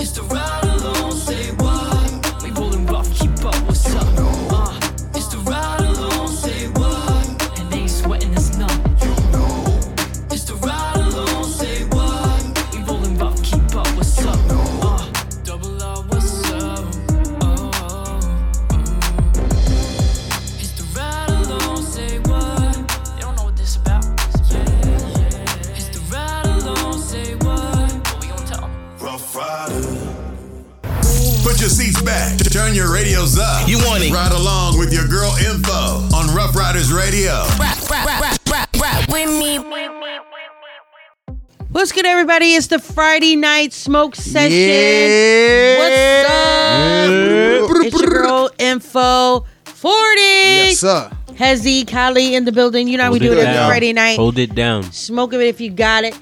It's the ride up. You want it. Ride along with your girl info on Rough Riders Radio. What's good, everybody? It's the Friday night smoke session. Yeah. What's up? It's your girl Info 40. Yes, sir. Hezzy, Kali in the building. You know how we do it it every. Friday night. Hold it down. Smoke it if you got it.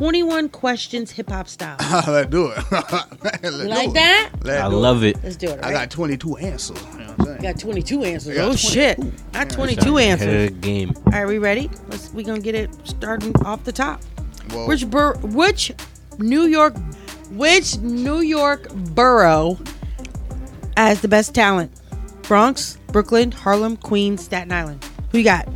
21 questions hip hop style. Let's do it. Let's You do like it. that? Let's I do love it. Let's do it. I Right? got 22 answers. You know what I'm saying? got 22 answers. Got oh 22. shit! Got 22 answers. Head game. All right, we ready? Let's. We gonna get it starting off the top. Well, Which bur- which New York which New York borough has the best talent? Bronx, Brooklyn, Harlem, Queens, Staten Island. Who you got?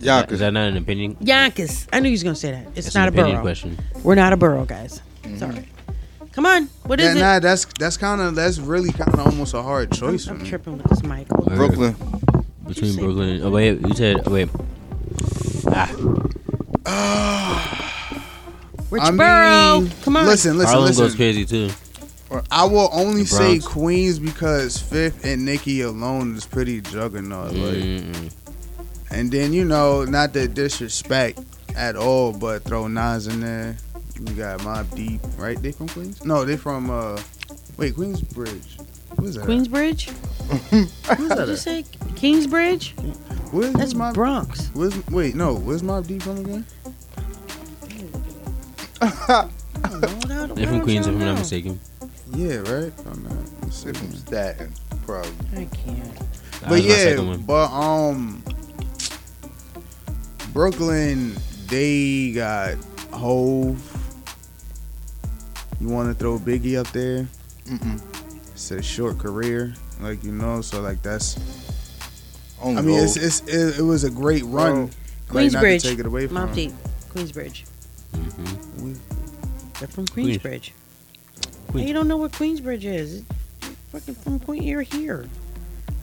Is that not an opinion? Yonkers. I knew you was gonna say that. It's It's not a an opinion borough. question. We're not a borough, guys. Sorry. Come on. What is yeah, it? nah, that's that's kind of that's really kind of almost a hard choice for I'm me. tripping with this mic. Hold. Brooklyn. Between say? Brooklyn. Oh wait, you said. Oh wait. Ah, Which I borough? mean, Come on. Listen, listen, Harlem listen. goes crazy too. I will only The say Bronx. Queens because Fifth and Nicki alone is pretty juggernaut. Like, Mm-mm. And then you know, not to disrespect at all, but throw Nas in there. You got Mobb Deep, right? They from Queens? No, they from uh, wait, Queensbridge. Who's that? Queensbridge? Who's What did you say? Kingsbridge? Where's, That's where's Mob? Bronx. Where's, wait, no, where's Mobb Deep from again? They're from Queens, if I'm not mistaken. Yeah, right. I'm not They mistaken. from Staten, probably. I can't. That But was my yeah, second one. but um, Brooklyn, they got Hove. You want to throw Biggie up there? Mm-mm. It's a short career, like you know. So like that's. Only I mean, it's, it's it, it was a great run. Like, not to Queensbridge. take it away from. Mob him. Deep. Queensbridge. Mhm. They're from Queensbridge. Queens. You don't know what Queensbridge is. You're fucking from Queen. You're here.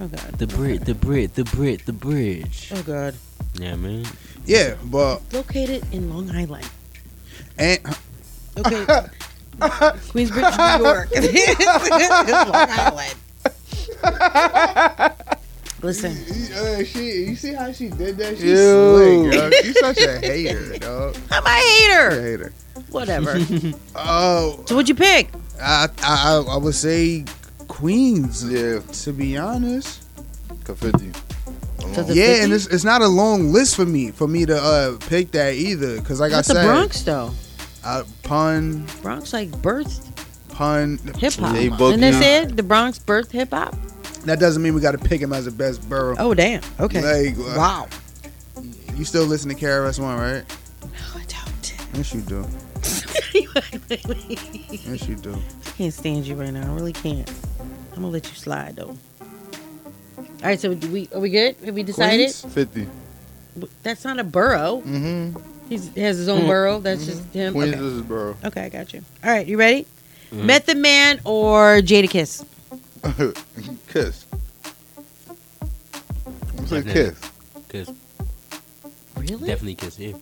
Oh god. The Brit, the Brit, the Brit, the bridge. Oh god. Yeah, man. Yeah, but Located in Long Island. and Okay. Queensbridge, New York. Long Island. Listen, uh, she, you see how she did that? She's Ew. slick, yo. She's such a hater, dog. I'm a A hater. hater. Whatever. Oh, so what'd you pick? I, I I would say Queens. yeah, To be honest. to 50. So yeah, 50? and it's, it's not a long list for me for me to uh, pick that either. Cause like What's I the said, Bronx though? uh, pun, Bronx like birthed pun. hip hop. They And they said the Bronx birthed hip hop. That doesn't mean we got to pick him as the best borough. Oh damn. Okay. Like, uh, wow. You still listen to KRS One, right? No, I don't. Yes, you do. I Yes, you do. I can't stand you right now. I really can't. I'm gonna let you slide though. All right, so do we are we good? Have we decided? Queens? 50. That's not a borough. Mm-hmm. He's, he has his own borough. That's just him. Queens Okay. is bro. okay, I got you. All right, you ready? Mhm. Method Man or Jadakiss? kiss. I'm saying kiss. Kiss. Really? Definitely kiss. Yeah.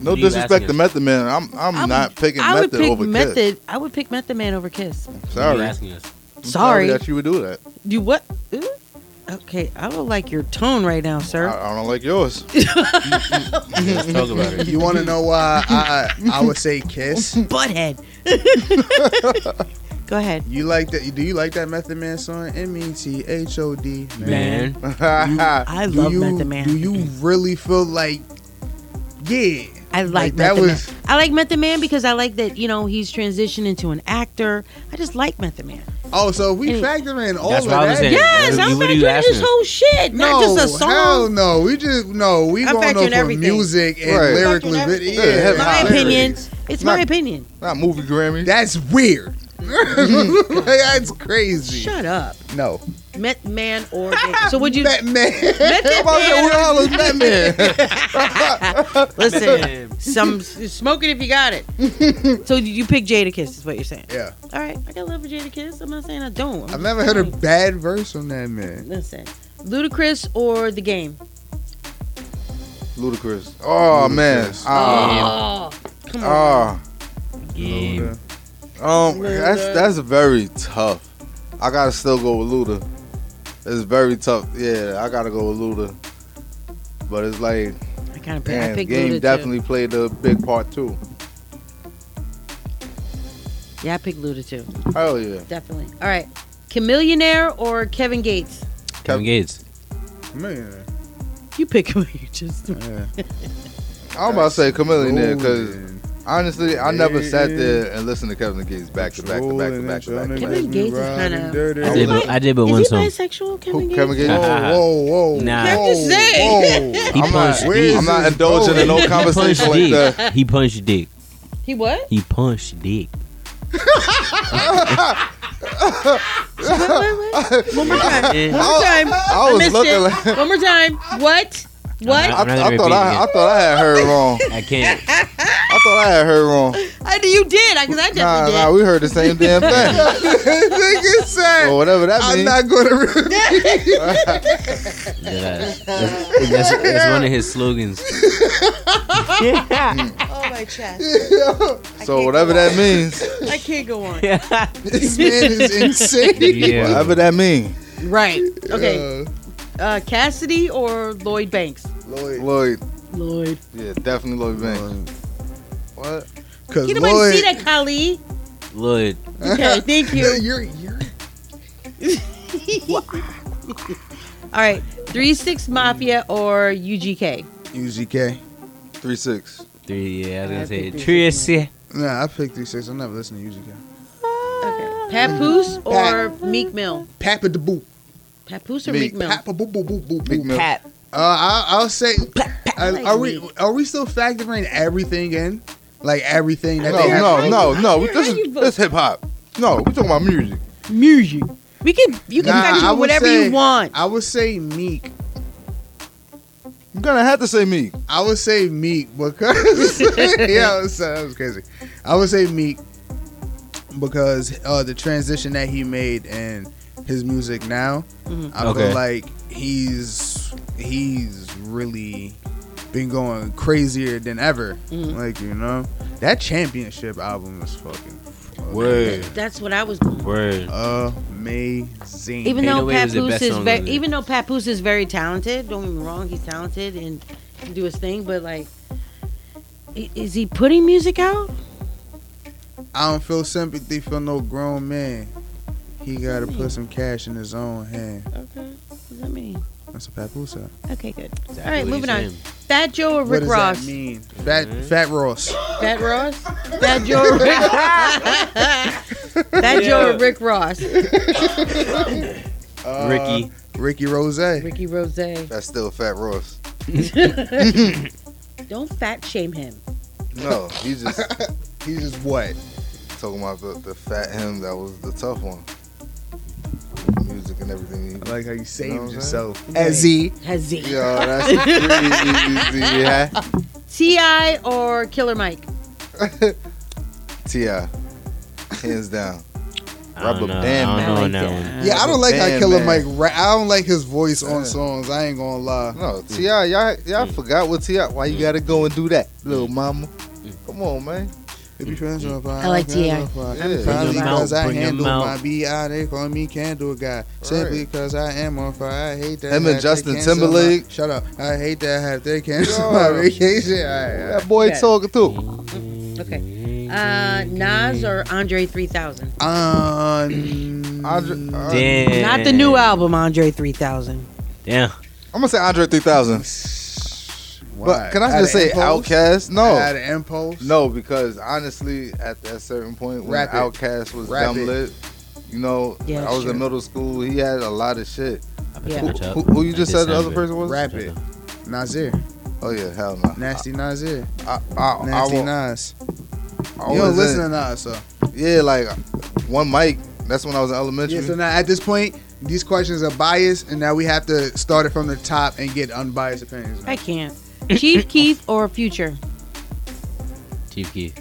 No What are you disrespect to? Method Man. I'm I'm I would- not picking I would Method pick over Method. Kiss. I would pick Method Man over Kiss. What are you Sorry. asking us? I'm Sorry. that you would do that. You what? Ooh. Okay, I don't like your tone right now, sir. I, I don't like yours. Let's talk about it. You want to know why I I would say Kiss? Butthead. Go ahead. You like that? Do you like that Method Man song? M E T H O D Man. I Do love you, Method Man. Do you really feel like, yeah, I like, Like, that Method was- Man. I like Method Man because I like that you know he's transitioned into an actor. I just like Method Man. Oh, so we Any- factor in all That's of what I was that. saying. Yes, what- I'm what are factoring his asking? whole shit, No, not just a song. hell no. We just no. We I'm going factoring off everything. music and Right. lyrically. Factoring. Yeah, Yeah, my hip-hop. opinion. It's my Not- opinion. Not movie Grammy. That's weird. Like, that's crazy. Shut up, No, Met Man or so would you? Batman. Method I'm about to say, who the hell is Man. Listen, some smoke it if you got it. so you pick Jadakiss is what you're saying? yeah, All right, I got love for Jadakiss. I'm not saying I don't. I'm I've never heard a bad verse from that man. Listen, Ludacris or the game? Ludacris. Oh man. Ludacris. Ah, Oh, come on. ah. Game. Um, that's that's very tough. I gotta still go with Luda. It's very tough. Yeah, I gotta go with Luda. But it's like, I kind of pick. I man, picked game Luda too. definitely played a big part too. Yeah, I picked Luda too. Hell yeah. Definitely. All right, Chamillionaire or Kevin Gates? Kevin Gates. Man, You pick who you just. yeah. I'm about to say Chameleon because Rolling. Honestly, I never sat Yeah. there and listened to Kevin Gates back to back to back to back to back. Kevin Gates is kinda- I did, but, bi- I did but Is he bisexual, Kevin Gates? Kevin Gates? Whoa, whoa, whoa! Nah. I'm whoa, whoa. He I'm punched. not, He, I'm not indulging in no conversation like that. He punched dick. He what? He punched dick. Wait, wait, wait. One more time. One more time. I was looking like- One more time. What? What? I, I'm not I thought I, I thought I had heard wrong. I can't. I thought I had heard wrong. I knew you did. I Because I definitely Nah, did. nah, we heard the same damn thing. Nigga said, or whatever that I'm means. not gonna repeat. Yeah, that's, that's, that's one of his slogans. yeah. oh, my chest. so whatever that means, I can't go on. This man is insane. Yeah. whatever that means. Right. Okay. Uh, Uh, Cassidy or Lloyd Banks? Lloyd. Lloyd, Lloyd. yeah, definitely Lloyd Banks. What? Cause You nobody Lloyd, see that, Kali? Lloyd. Okay, thank you. You're, you're, All right. 3 6 Mafia or UGK? UGK. Three six. Three, yeah, I was I gonna say think Tracy. Nah, I picked three six. I never listened to UGK. Okay. Papoose or Meek Mill? Papa the boop. Papoose or Meek. Meek Mill? Papa boop boop boop boop Big boop. Mill. Pat. Uh, I, I'll say, I uh, like are we are we still factoring everything in? Like everything that No, they have. no, no, no. How This is this hip hop. No, we're talking about music. Music. We can you can Nah, factor I would whatever say- you want. I would say Meek. You're gonna have to say Meek. I would say Meek because yeah, that was, that was crazy. I would say Meek because uh, the transition that he made and his music now, Mhm. I Okay. feel like he's he's really been going crazier than ever. Mhm. Like you know, that championship album is fucking Word. That's what I was going. Word. amazing. Even though no way it was the Papoose is very, even though Papoose is very talented, don't get me wrong, he's talented and can do his thing. But like, is he putting music out? I don't feel sympathy for no grown man. He gotta put some cash in his own hand. Okay, what does that mean? That's a papoose. song. Okay, good. Exactly All right, moving on. saying. Fat Joe or Rick What Rick does Ross? that mean? Fat Mhm. Fat Ross. Fat Ross? Fat Joe or Rick Fat Joe or Rick Ross? Uh, Ricky. Ricky Rose. Ricky Rose. That's still Fat Ross. Don't fat shame him. No, he's just He's just what? talking about the, the fat him that was the tough one. Music and everything. I like how you saved know yourself. Right. As he. Has he? Yo, that's crazy. Yeah. T.I. or Killer Mike? T.I., hands down. I don't Rubber know. band I man. don't know on I that like one. that. Yeah, I don't like how Killer man. Mike. Ra- I don't like his voice on songs. I ain't gonna lie. No, mm. T.I., y'all, y'all forgot what Ti. Why you mm. gotta go and do that, little mm. mama? Come on, man. If you friends with I like T.I. Yeah. Probably Bring 'em because out, I bring 'em handle my BI, they call me candle guy. Simply because I am on fire. I hate that. Him and have Justin cancel my- Timberlake. Shut up. I hate that I have to cancel my vacation. All right, all right. That boy Okay. talking too. Okay. Uh, Nas or Andre 3000? Um, Andre- uh, Damn. Not the new album, Andre 3000. Damn. I'm gonna say Andre 3000. But can I Out just say impulse? OutKast? No, Out of impulse. no, because honestly, at that certain point when Rap it. OutKast was Rap dumb lit, you know, Yeah, I was sure. in middle school. He had a lot of shit. Yeah. Who, who you just said the other person was? Rap it. Nasir. Oh yeah, hell no. Nasty Nasir. I, I, I, Nasty wa- Nas. I You don't was listen in- to Nas, so. Yeah, like one mic. That's when I was in elementary. Yeah, so now at this point, these questions are biased, and now we have to start it from the top and get unbiased opinions. I can't. Chief Keef or Future? Chief Keef.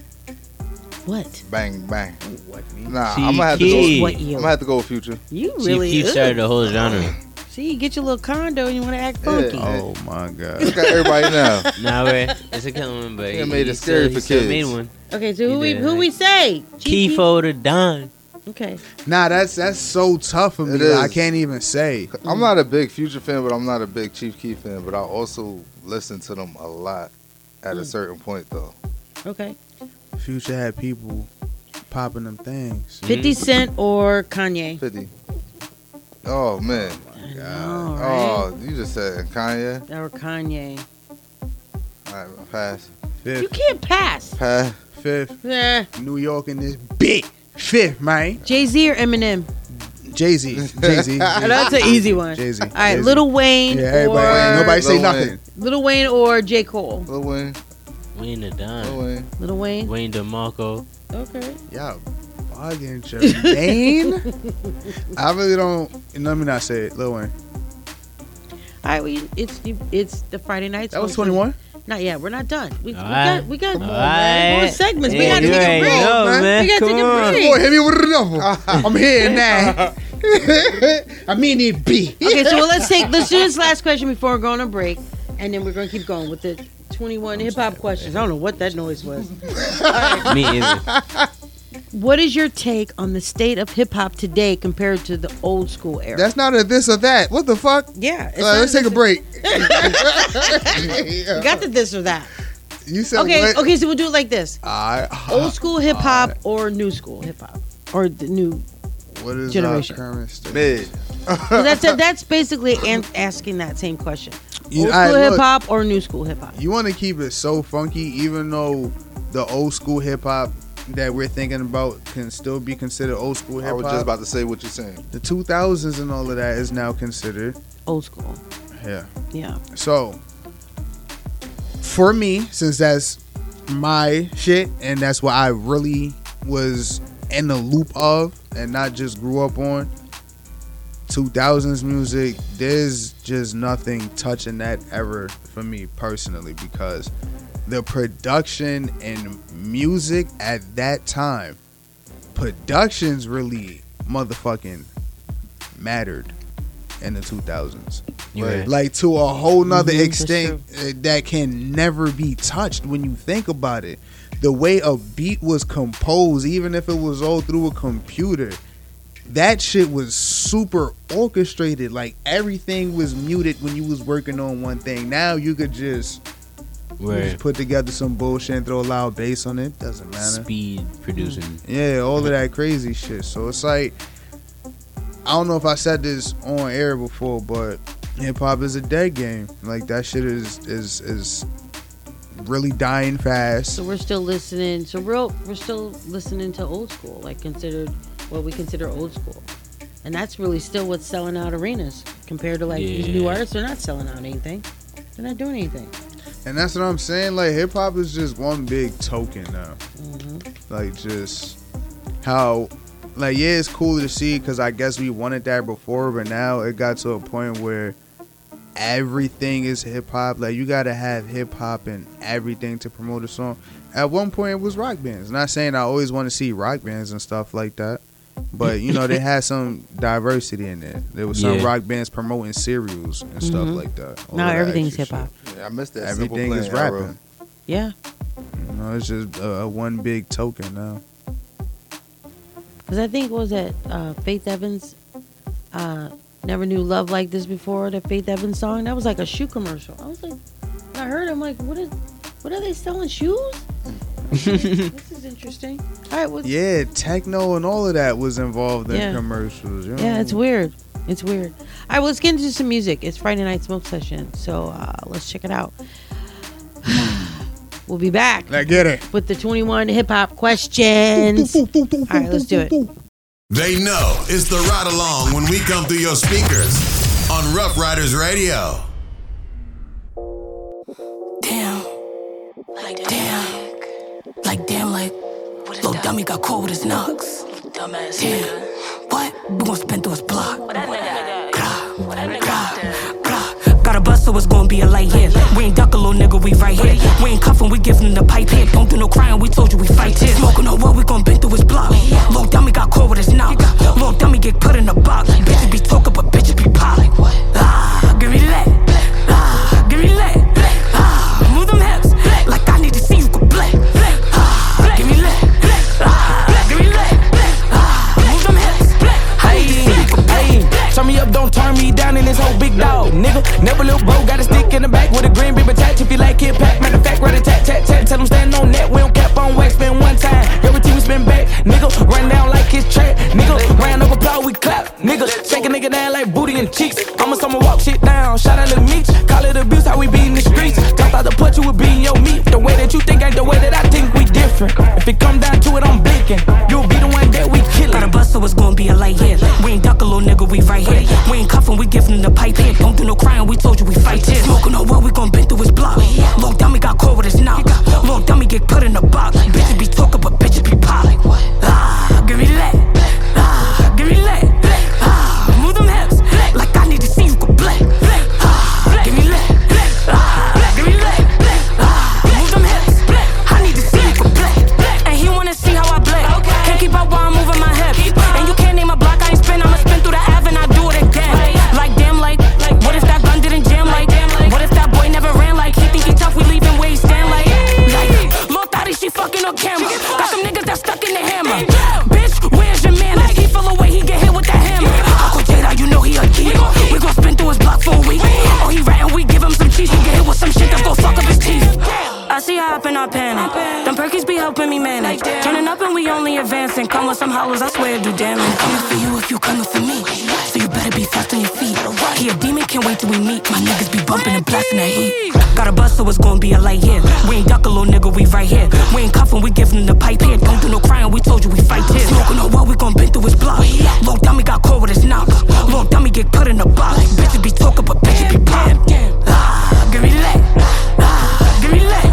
What? bang bang. What? Nah, Chief I'm gonna have to Keef. go. What I'm gonna have to go with Future. You really? Chief ugh. started the whole genre. See, you get your little condo and you want to act funky. Yeah. Oh my god. Look at everybody now. nah, man, it's a killing one, but Yeah, he, made it he scary still, for he still kids. made one. Okay, so who You we who right? we say? Chief Keef or the Don. Okay. Nah, that's that's so tough for me. It I can't even say. I'm not a big Future fan, but I'm not a big Chief Keef fan. But I also listen to them a lot at a Mm. certain point, though. Okay. Future had people popping them things. 50 Cent or Kanye? 50. Oh man. I know, right? Oh, you just said Kanye. Or Kanye. All right, pass. You can't pass. Pass. fifth, Eh. New York in this big. Fifth, man. Jay Z or Eminem? Jay Z. Jay Z. That's an easy one. Jay Z. All right, Little Wayne Yeah, everybody. or Nobody say Lil nothing. Little Wayne or J Cole. Lil Wayne. Wayne the Lil Don. Wayne. Little Wayne. Wayne DeMarco. Okay. Y'all bugging Jermaine. I really don't. Let me not say it. Lil Wayne. All right, we it's it's the Friday nights. That was 21. Not yet. We're not done. We, we All got we got All more right. segments. we got to take a break. know, man. man. We gotta Come take a on. break. Boy, hit me with another. I'm here now. I mean it be. Okay, so let's take let's do this last question before we go on a break, and then we're gonna keep going with the 21 hip hop questions. I don't know what that noise was. Me either. What is your take on the state of hip hop today compared to the old school era? That's not a this or that. What the fuck? yeah, Uh, let's take a break. We got the this or that. You said Okay, what? okay, so we'll do it like this: I, old school hip hop or new school hip hop, or the new. What is generation. our current state? Mid. So that's that's basically an- asking that same question: You, old all right, school hip hop or new school hip hop. you want to keep it so funky, even though the old school hip hop that we're thinking about can still be considered old school hip hop. I was just about to say what you're saying. The 2000s and all of that is now considered. Old school, Yeah. yeah. So, for me, since that's my shit and that's what I really was in the loop of and not just grew up on, 2000s music, there's just nothing touching that ever for me personally because the production and music at that time, productions really motherfucking mattered in the 2000s You Right. right. like to a whole nother Mhm, extent uh, that can never be touched when you think about it the way a beat was composed even if it was all through a computer that shit was super orchestrated like everything was muted when you was working on one thing now you could just, you just put together some bullshit and throw a loud bass on it doesn't matter speed producing. Mm-hmm. yeah, all of that crazy shit. So it's like I don't know if I said this on air before, but hip hop is a dead game. Like that shit is is is really dying fast. So we're still listening. So we're we're still listening to old school, like considered what we consider old school, and that's really still what's selling out arenas compared to like these new artists. They're not selling out anything. They're not doing anything. And that's what I'm saying. Like hip hop is just one big token now. hmm Like just how like yeah, it's cool to see because I guess we wanted that before, but now it got to a point where everything is hip hop. Like you gotta have hip hop and everything to promote a song. At one point, it was rock bands. Not saying I always want to see rock bands and stuff like that, but you know they had some diversity in there. There was some Yeah. rock bands promoting cereals and stuff Mhm. like that. All Now of that everything's hip hop. Yeah, I missed that. Everything is Plan era. rapping. Yeah, You know, it's just a, a one big token now. because I think what was that uh, Faith Evans. Uh, Never knew love like this before. The Faith Evans song that was like a shoe commercial. I was like, I heard, I'm like, what is, what are they selling shoes? this is interesting. All right, Yeah, techno and all of that was involved in Yeah. commercials. you Yeah, it's weird. It's weird. All right, well, let's get into some music. It's Friday night smoke session, so uh, let's check it out. We'll be back Let's get it. with the 21 hip hop questions. All right, let's do it. They know it's the ride along when we come through your speakers on Rough Riders Radio. Damn. Like damn. Like damn, like little dummy got caught with his knocks. Dumbass damn. What? We gon' spin through his block. Grah, grah, grah. Got a bus, so it's gon' be a light here. We ain't duck a little nigga, we right here. We ain't cuffin', we giving the pipe here. Don't do no crying, we told you we fight here. Smoking on what we gon' bend through his block. Little dummy caught with his knocks. Little dummy get put in the box. Bitches be talking, but bitches be pop. Ah, give me that. Ah, give me that. Ah, move them hips like I need to see you. Ah, give me that. Ah, give me that. Ah, move them hips. Play. Hey, turn me up, don't turn me down in this whole big dog, nigga. Never little bro, got a stick in the back with a green beam attached. If you like it, pack, matter of fact, right a tat, tat, tat. Tell him stand on net, we don't cap on wax, spend one time. Everything we spend back, nigga. Run down his track, nigga. Round of applause, we clap, nigga. Shake a nigga down like booty and cheeks. I'ma someone walk shit down, shout out Lil Meech. Call it abuse, how we be in the streets. Just out the punch, you would be in your meat. The way that you think ain't the way that I think we different. If it come down to it, I'm blinking. You'll be the one that we Got a killin'. bus, so it's gonna be a light here. We ain't duck a little nigga, we right here. We ain't cuffin', we giving the pipe here. Don't do no crying, we told you we fight here. Smoking on what we gon' bend through his block. Little dummy got caught with his knock. Little dummy get put in the box. Be helping me manage. Turning up and we only advancing. Come with some hollows, I swear do damage. I'm Coming for you if you coming for me. So you better be fast on your feet. He a demon, can't wait till we meet. My niggas be bumping and blasting that heat. Got a bus, so it's gonna be a light here. We ain't duck a little nigga, we right here. We ain't cuffin', we giving the pipe here. Don't do no crying, we told you we fight here. Smoking on what we gon' bend through his block. Little dummy got caught with his knocks. Little dummy get put in the box. Bitches be talking, but bitches be pop. Ah, give me that. Ah, give me that.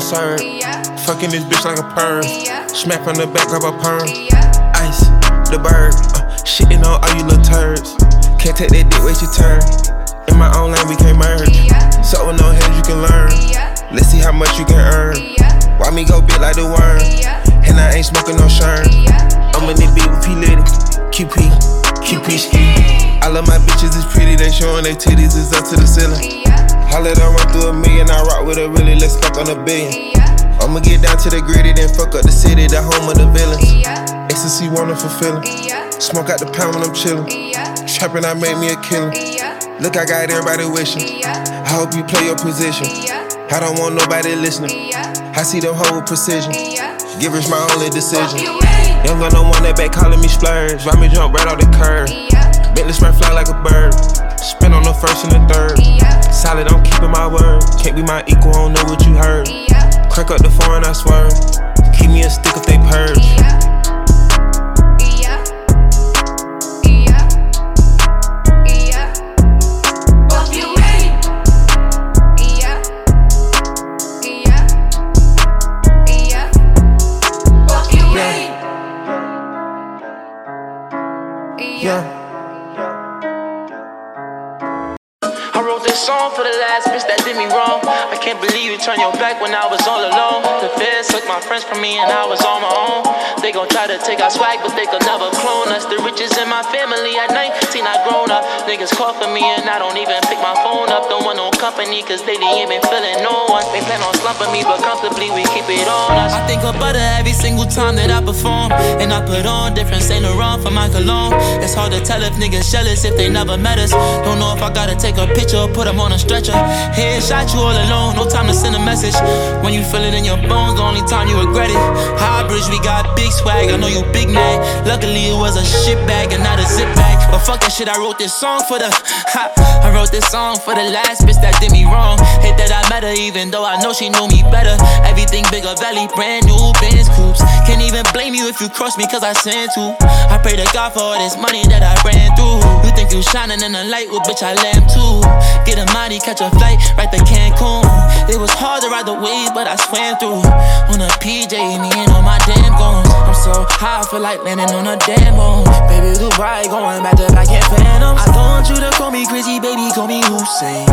Pull. Fucking this bitch like a perm. Smack from the back of a perm. Ice, the bird. Uh, shitting on all you little turds. Can't take that dick, wait your turn. In my own lane, we can't merge. So with no heads, you can learn. Let's see how much you can earn. Why me go big like the worm? And I ain't smoking no shirt. I'm in the beat with P Litty. QP, QP. All of my bitches is pretty, they showing their titties is up to the ceiling. I let her run through a million, I rock with a really, let's fuck on a billion. I'ma get down to the gritty, then fuck up the city, the home of the villains. Ecstasy, wonderful feeling. Smoke out the pound when I'm chillin'. Trapping, I made me a killer. Look, I got everybody wishing. I hope you play your position. I don't want nobody listening. I see them hold with precision. Give us my only decision. Young gun no one that back calling me splurge. Ride me jump right off the curb. Bentley spray fly like a bird. Spin on the first and the third. Solid, I'm keeping my word. Can't be my equal, I don't know what you heard. Crack up the foreign, I swear. Keep me a stick if they song for the last bitch that did me wrong. Can't believe you turned your back when I was all alone. The feds took my friends from me and I was on my own. They gon' try to take our swag, but they could never clone us. The riches in my family at 19, I grown up. Niggas call for me and I don't even pick my phone up. Don't want no company, cause lately ain't been feeling no one. They plan on slumping me, but comfortably we keep it on us. I think about it every single time that I perform. And I put on different Saint Laurent for my cologne. It's hard to tell if niggas jealous if they never met us. Don't know if I gotta take a picture or put them on a stretcher. Headshot you all alone, no time to send a message. When you feel it in your bones, the only time you regret it. High bridge, we got big swag. I know you big man. Luckily, it was a shit bag and not a zip bag. But fuck that shit, I wrote this song for the. Ha, I wrote this song for the last bitch that did me wrong. Hate that I met her, even though I know she knew me better. Everything bigger, belly, brand new Benz coops. Can't even blame you if you cross me, cause I sent to. I pray to God for all this money that I ran through. You think you shining in the light, well, bitch, I lamp too. Get a mighty, catch a flight, right to Cancun. It was hard to ride the wave, but I swam through. On a PJ, and all my damn goons. I'm so high, I feel like landing on a damn moon. Baby, Dubai, going back to back in phantoms. I don't want you to call me crazy, baby, call me Hussein.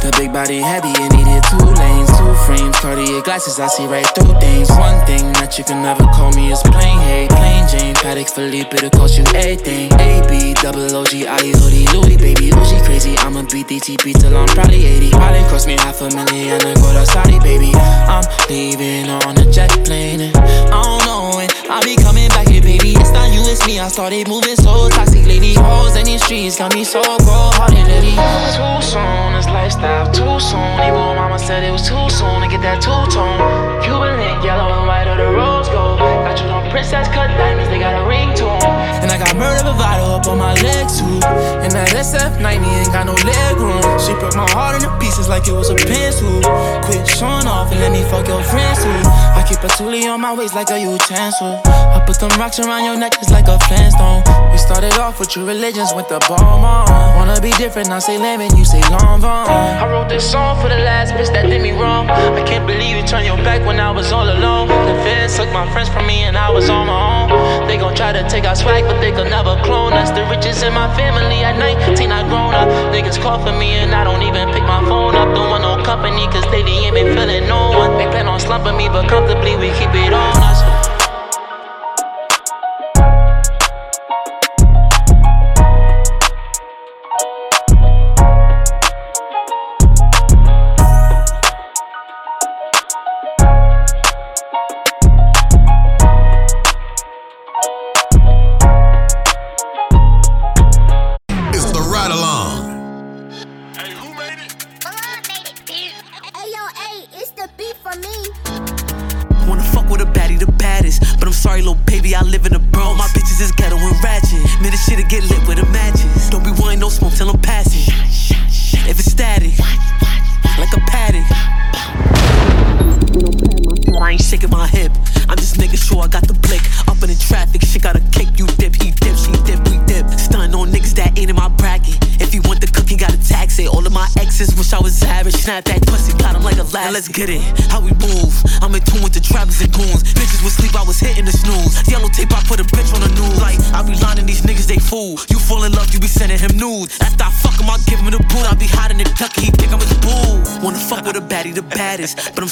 The big body heavy, and needed two lanes, two frames, Cartier glasses, I see right through things. One thing that you can never call me is plain hate, plain Jane, Patek Philippe, it'll cost you everything. AB, double OG, hoodie, Louis, baby, Uzi crazy. I'ma beat DTP till I'm probably 80. Probably cost me half a million to go to Saudi, baby. I'm leaving on a jet plane, and I don't know when I'll be coming back here, baby. It's not you, it's me. I started moving so toxic lately. Hoes in these streets got me so cold hearted lately. Too soon, this lifestyle too soon. Even mama said it was too soon to get that two tone. Cuban link, yellow and white, or the rose gold. Got you on princess cut diamonds, they got a ring to 'em. And I got murder bravado up on my leg too. And that SF90 ain't got no leg room. She broke my heart into pieces like it was a pencil. Quit showing off and let me fuck your friends too. I keep a toolie on my waist like a utensil. I put them rocks around your neck just like a flintstone. We started off with true religions with the bomb on. Wanna be different, I say lemon, you say long vaughn. I wrote this song for the last bitch that did me wrong. I can't believe you turned your back when I was all alone. The feds took my friends from me and I was on my own. They gon' try to take our swag, but they could never clone us. The riches in my family at 19, I grown up. Niggas call for me and I don't even pick my phone up. Don't want no company, cause lately ain't been feeling no one. They plan on slumping me, but comfortably we keep it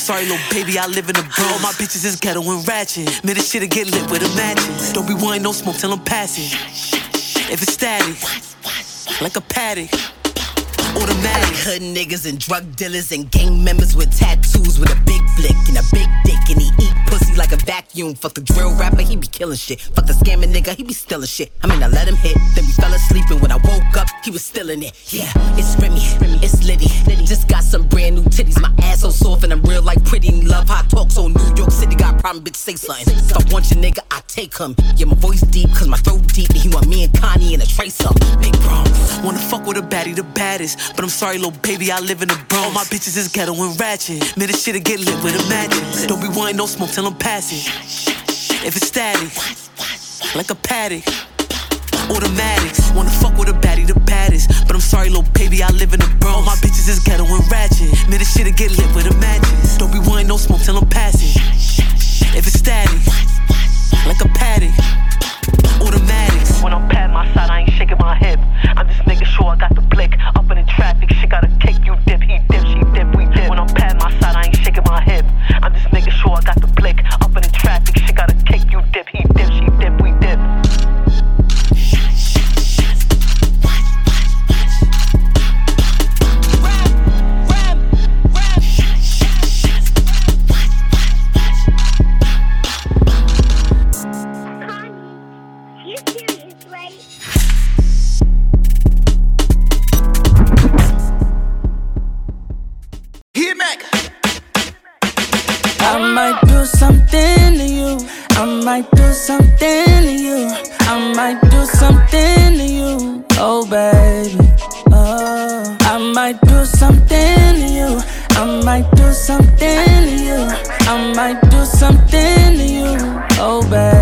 sorry, little baby, I live in the bro. My bitches is ghetto and ratchet. Man, this shit'll get lit with the matches. Don't be wanting no smoke till I'm passing. If it's static, like a paddock. Automatic. Hood niggas and drug dealers and gang members with tattoos with a big flick and a big dick and he eat pussy like a vacuum. Fuck the drill rapper, he be killing shit. Fuck the scamming nigga, he be stealing shit. I mean, I let him hit, then we fell asleep and when I woke up, he was still in it. Yeah, it's Remy, it's Liddy. Just got some brand new titties, my ass so soft and I'm real like pretty. Love how I talk, so New York City got problem, bitch, say something. If I want your nigga, I take him. Yeah, my voice deep, cause my throat deep, and he want me and Connie in a trace up. Big Bronx. Wanna fuck with a baddie, the baddest. But I'm sorry, little baby, I live in the Bronx. All my bitches is ghetto and ratchet. Man, this shit'll get lit with a matches. Don't be wanting no smoke till I'm passing. If it's static, like a paddock. Automatics. Wanna fuck with a baddie, the baddest. But I'm sorry, little baby, I live in the Bronx. All my bitches is ghetto and ratchet. Man, this shit'll get lit with a matches. Don't be wanting no smoke till I'm passing. If it's static, like a paddock. Automatics. When I'm pat my side, I ain't shaking my hip. I'm just making sure I got the blick. Up in the traffic, shit got a kick, you dip he dip when I'm patting my side, I ain't shaking my hip. I'm just making sure I got the blick. Up in the traffic, she gotta kick, you dip, he dip, she might do something to you. I might do something to you. Oh, baby. Oh, I might do something to you. I might do something to you. I might do something to you. Oh, baby.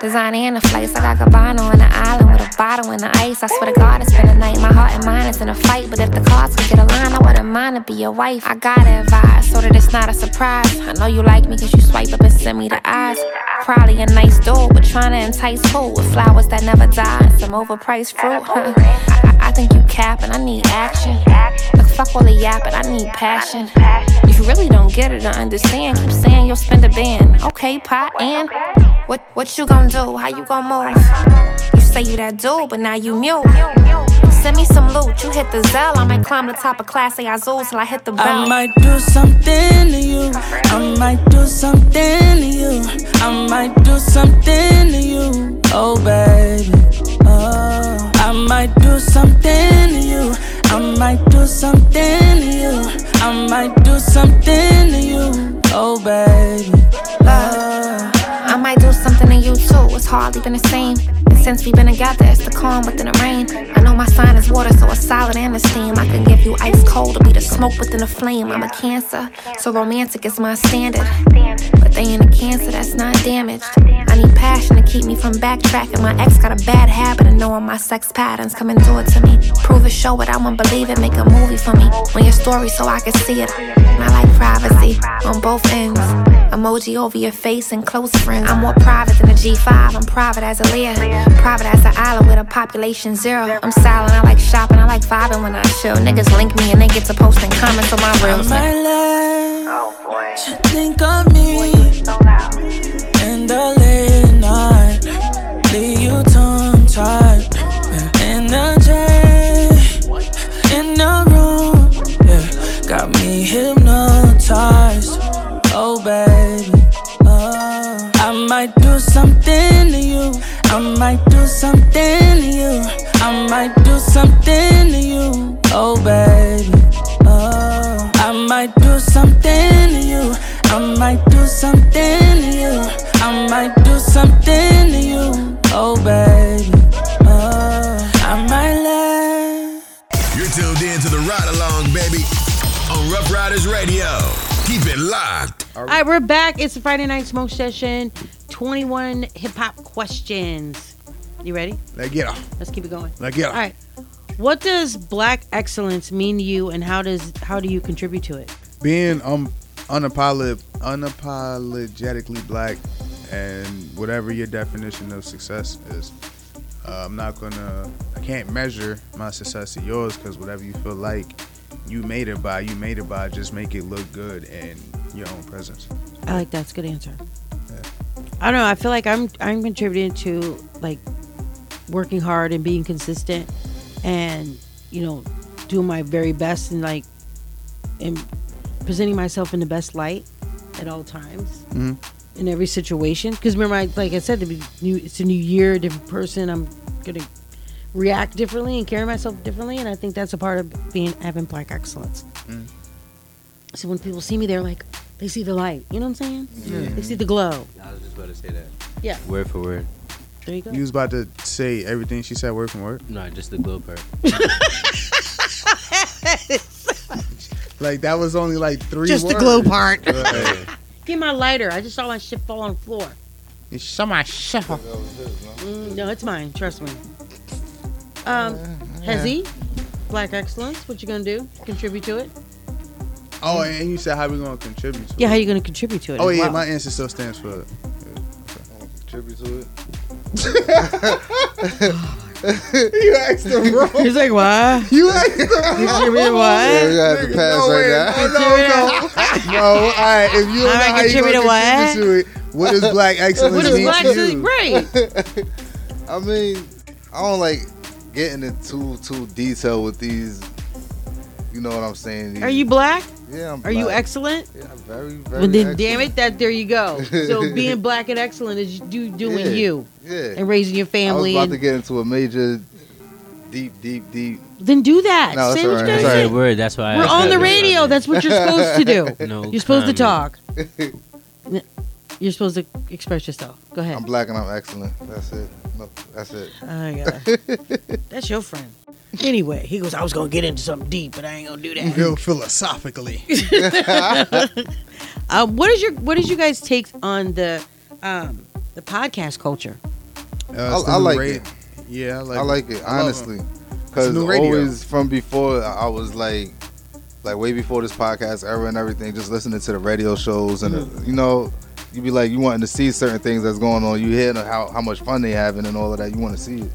Design and the flights. I got Gabbana on the island with a bottle and the ice. I swear to God, it's been a night. My heart and mind is in a fight. But if the cards could get aligned, I wouldn't mind to be your wife. I gotta advise so that it's not a surprise. I know you like me cause you swipe up and send me the eyes. Probably a nice dude, but trying to entice who with flowers that never die and some overpriced fruit. I, I think you capping, I need action. Look, fuck all the yapping, I need passion. You really don't get it or understand, keep saying you'll spend a band. Okay, pot and what what you gonna do? How you gonna move? You say you that dude, but now you mute. Send me some loot. You hit the Zelle, I might climb the top of Clase Azul till I hit the bell. I might do something to you. I might do something to you. I might do something to you. Oh, baby. Oh, I might do something to you. I might do something to you. I might do something to you. Oh, baby. Oh. You too. It's hardly been the same. And since we've been together, it's the calm within the rain. I know my sign is water, so it's solid and the steam. I can give you ice cold to be the smoke within the flame. I'm a cancer, so romantic is my standard. But they ain't a cancer that's not damaged. I need passion to keep me from backtracking. My ex got a bad habit of knowing my sex patterns. Come and do it to me. Prove it, show it, I won't believe it. Make a movie for me. On your story so I can see it. And I like privacy on both ends. Emoji over your face and close friends. I'm more private than a G5. I'm private as a Leah. Private as an island with a population zero. I'm silent. I like shopping. I like vibing when I chill. Niggas link me and they get to posting comments on my reels. My love, you think of me in the late night, leave you tongue tied, The energy in the room, yeah, got me hypnotized. Oh oh, I might do something to you. I might do something to you. I might do something to you. Oh baby, oh, I might do something to you. I might do something to you. I might do something to you. Oh baby, oh, I might let. You're tuned in to the ride along, baby, on Rough Riders Radio. Keep it locked. All right, we're back. It's the Friday night smoke session. 21 hip hop questions. You ready? Let's get 'em. Let's keep it going. Let's get 'em. All right. What does black excellence mean to you, and how does how do you contribute to it? being um unapolog- unapologetically black and whatever your definition of success is uh, i'm not gonna i can't measure my success to yours because whatever you feel like you made it by you made it by just make it look good in your own presence I like that's a good answer. I don't know. I feel like I'm I'm contributing to like working hard and being consistent, and you know, doing my very best and like, and presenting myself in the best light at all times Mhm. in every situation. Because remember, I, like I said, to be new, it's a new year, different person. I'm gonna react differently and carry myself differently, and I think that's a part of being having black excellence. Mm. So when people see me, they're like, they see the light. You know what I'm saying? Yeah. They see the glow. I was just about to say that. Yeah. Word for word. There you go. you was about to say everything she said word for word No, just the glow part. like that was only like three Just the glow part. Right. Give my lighter. I just saw my shit fall on the floor. You saw my shit Mm, no, it's mine. Trust me. Um, Hezzy, Black Excellence. What you gonna do? Contribute to it? oh and you said how we gonna contribute to Yeah, it. how you gonna contribute to it? oh yeah well? my answer still stands for Contribute to it. you asked him wrong. He's like, what? You asked him Contribute what? Yeah, we got to Nigga, pass no right way. now. No, no, no. no, all right. If you don't know All right, how you contribute gonna what? contribute to it, what does black excellence What is mean Black to Excellence? you? Great. I mean, I don't like getting into too detail with these. You know what I'm saying? These- Are you black? Yeah, I'm Are you excellent? Yeah, very, very. Well, then, excellent. damn it, that there you go. So being black and excellent is you doing Yeah, you Yeah. and raising your family. I was family. about And, to get into a major, deep, deep, deep. then do that. No, Say it's what alright. you It's gotta alright. say. Word. That's why. We're asked on the radio. That's what you're supposed to do. No You're supposed to talk. You're supposed to express yourself. Go ahead. I'm black and I'm excellent. That's it. No, that's it. Oh, yeah. That's your friend. Anyway, he goes, I was going to get into something deep, but I ain't going to do that. Real philosophically. Uh, what is your what is you guys take on the um, the podcast culture? Uh, I, I like ra- it. Yeah, I like. I like it I love honestly, because a new radio. always from before I was like, like way before this podcast era and everything, just listening to the radio shows and Mm-hmm. uh, you know, you be like you wanting to see certain things that's going on. You hear how how much fun they having and all of that. You want to see it.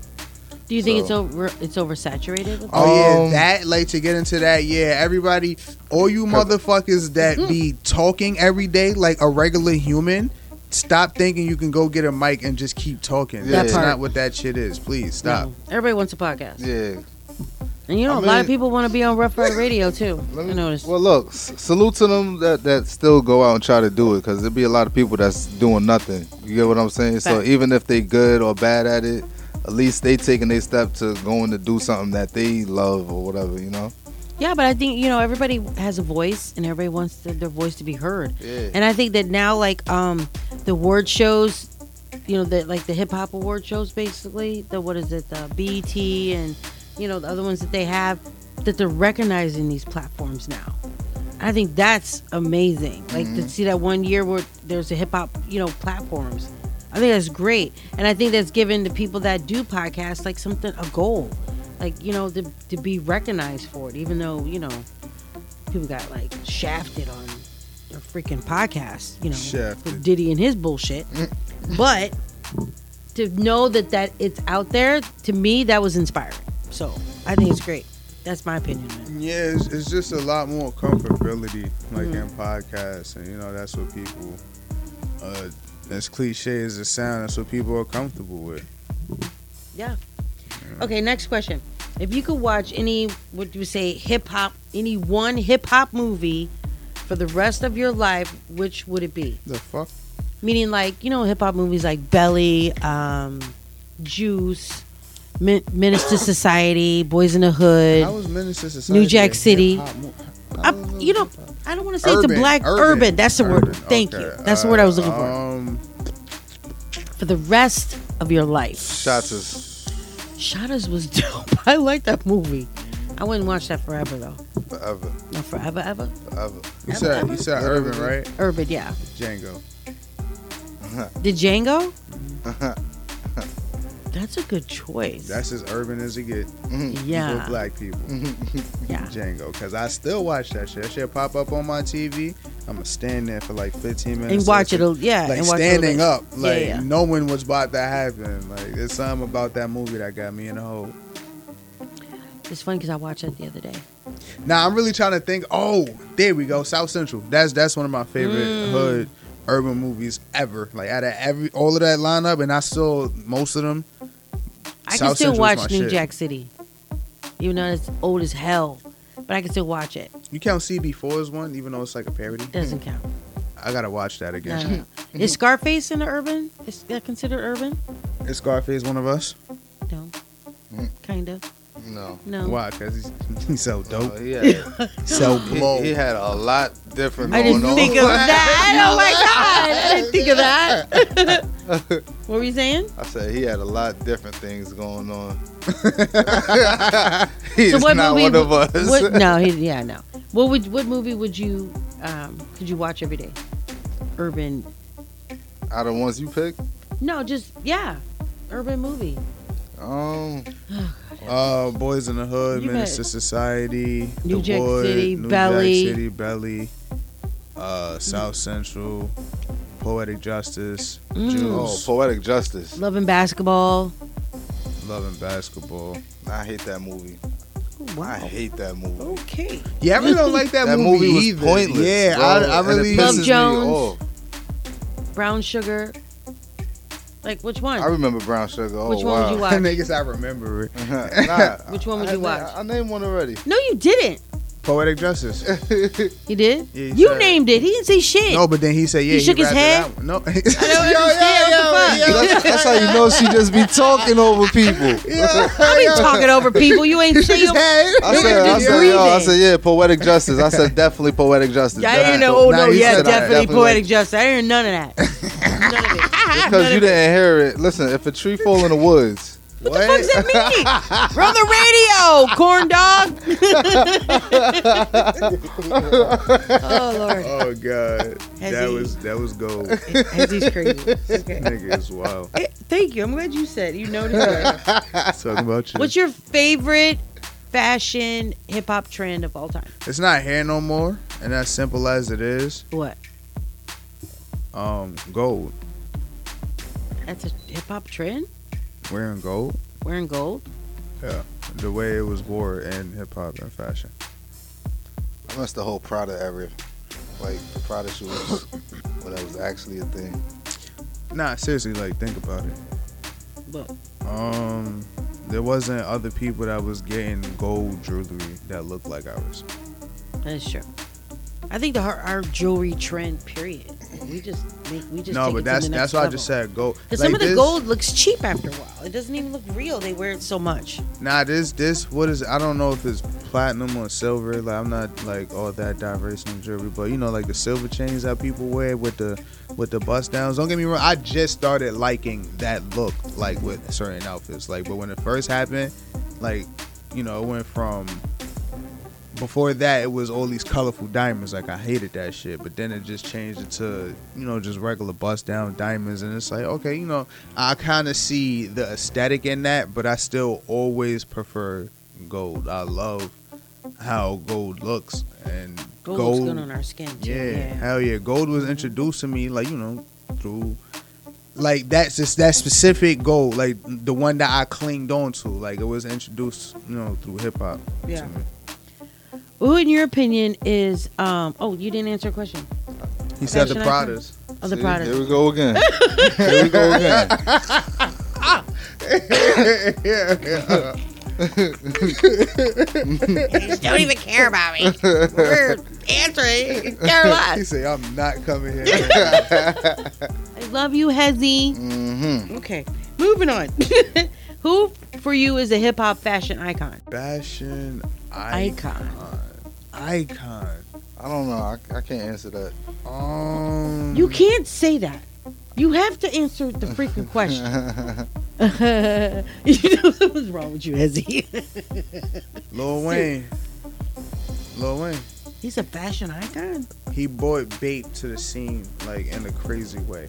Do you think So- it's over? It's oversaturated. with Oh Um, yeah, that like to get into that. Yeah, everybody, all you motherfuckers that be talking every day like a regular human. Stop thinking you can go get a mic and just keep talking. That That's part. not what that shit is. Please stop. No. Everybody wants a podcast, Yeah. And you know a lot of people want to be on Rough Rider Radio too. Let I me, noticed. well, look, s- salute to them that, that still go out and try to do it because there'll be a lot of people that's doing nothing. You get what I'm saying? So even if they good or bad at it, at least they taking their step to going to do something that they love or whatever, you know? Yeah, but I think you know everybody has a voice, and everybody wants to, their voice to be heard. Yeah. And I think that now, like um, the award shows, you know, the like the hip hop award shows, basically the what is it, the BET, and you know the other ones that they have, that they're recognizing these platforms now. I think that's amazing. Like to mm-hmm. see that one year where there's a hip hop, you know, platforms. I think that's great, and I think that's given the people that do podcasts like something a goal, like you know to to be recognized for it. Even though you know people got like shafted on their freaking podcast, you know, Shafted. Diddy and his bullshit, mm. but to know that that it's out there to me that was inspiring. So I think it's great. That's my opinion, man. Yeah, it's, it's just a lot more comfortability, like Mhm. in podcasts, and you know that's what people. Uh, as cliche as it sounds, that's what people are comfortable with. Yeah. Okay, next question. If you could watch any, what do you say, hip hop, any one hip hop movie for the rest of your life, which would it be? The fuck? Meaning, like, you know, hip hop movies like Belly, um, Juice, Min- Menace II Society, Boyz n the Hood, How was Menace II Society? New Jack City. I, you know, I don't want to say it's a black urban. urban, That's the word. urban, Thank you. okay. That's the word I was looking for. Um, For the rest of your life. Shots is Shadows was dope. I like that movie. I wouldn't watch that forever though. forever, No, forever, ever. forever. you said you said urban, right? Urban, yeah. Django. Did Django? That's a good choice. That's as urban as it get. yeah. For black people. Yeah. Django. Because I still watch that shit. That shit pop up on my TV. I'm going to stand there for like 15 minutes. And watch it, Like, yeah. Like and watch standing little up. Like yeah, yeah. knowing what's about to happen. Like there's something about that movie that got me in the hole. It's funny because I watched it the other day. Now I'm really trying to think. Oh, there we go. South Central. That's that's one of my favorite Mm. hood urban movies ever. Like out of every all of that lineup, and I saw most of them. I can still Central's watch New shit. Jack City. Even though it's old as hell. But I can still watch it. You count CB4 as one, even though it's like a parody. Doesn't count. I gotta watch that No, again. no, uh-huh. no. Is Scarface in the urban? Is that considered urban? Is Scarface one of us? No. Mm. Kinda. No. No. Why? Cause he's, he's so dope. Uh, he, had, so he, blow. he had a lot different I didn't on. think of that. Oh my god! I didn't think of that. what were you saying? I said he had a lot different things going on. He's so what not movie? one of would- us. What, no, he, yeah, no. What would what movie would you um could you watch every day? Urban. Out of the ones you picked, No, just yeah, urban movie. um, Uh, Boyz n the Hood, You Minister bet. Society, New The Jack Wood, City, New Belly. Jack City, Belly, uh, South Central, Poetic Justice, Mm. Juice, oh, poetic justice. Loving basketball. Loving Basketball. I hate that movie. Oh, I hate that movie. Okay. Yeah, I really don't like that, That movie, movie was either. pointless, Yeah, bro, I, I really. Love pisses me Jones. Brown sugar. Like which one? I remember Brown Sugar. Oh, Which one would you watch? Niggas, I remember it. nah, Which one would I, you I, watch? I, named one already. No, you didn't. Poetic Justice. You did. Yeah, he you said- named it. He didn't say shit. No, but then he said, "Yeah." He shook his rather head? that one. No. I don't understand. what the fuck? That's, that's how you know she just be talking over people. I be talking over people. You ain't say your. head. I said, I said, yo, I said, yeah, poetic justice. I said, definitely poetic justice. I didn't know. Definitely. Oh Nah, no, he yeah, said that. definitely, Definitely poetic like- justice. I didn't hear none of that. none of it. Because you didn't hear it. Listen, if a tree fall in the woods What, the fuck's that mean? We're on the radio, corn dog. oh Lord. Oh God, Has that he- was that was gold. Hezzy's crazy. Okay. Nigga is wild. Eh, Thank you. I'm glad you said. You noticed that. Talking about you. What's your favorite fashion hip hop trend of all time? It's not hair no more, and as simple as it is, What? um, gold. That's a hip hop trend? Wearing gold. Wearing gold? Yeah, the way it was wore in hip hop and fashion. I missed the whole Prada era. Like the Prada shoes, when that was actually a thing. Nah, seriously, like think about it. But Um, there wasn't other people that was getting gold jewelry that looked like ours. that's true. I think the our, our jewelry trend, period. We just make we just no, but that's that's why I just said gold. Because Like some of the this- gold looks cheap after a while. It doesn't even look real. They wear it so much. Nah, this this what is I don't know if it's platinum or silver. Like I'm not like all that diverse in jewelry, but you know like the silver chains that people wear with the with the bust downs. Don't get me wrong, I just started liking that look like with certain outfits. Like, but when it first happened, like you know it went from before that it was all these colorful diamonds. Like I hated that shit, but then it just changed into you know just regular bust down diamonds, and it's like okay, you know I kind of see the aesthetic in that, but I still always prefer gold. I love how gold looks and Gold, gold. looks good on our skin too. yeah, Yeah. hell yeah, gold was introduced to me like you know through. Like that's just that specific gold, like the one that I clinged on to. Like it was introduced, you know, through hip hop. to Yeah. Me. Who, in your opinion, is um? Oh, you didn't answer a question. He said the Fashion icon? Pradas. Oh, the See, Pradas. Here we go again. here we go again. don't even care about me. We're answering. Care less. he said, "I'm not coming here." I love you, Hezzy. Mm-hmm. Okay, moving on. Who for you is a hip hop fashion icon? Fashion Icon. icon. I don't know. I, I can't answer that. Um, You can't say that. You have to answer the freaking question. you know what's wrong with you, Hezzy? Lil Wayne. Lil Wayne. He's a fashion icon. He brought Bape to the scene like in a crazy way.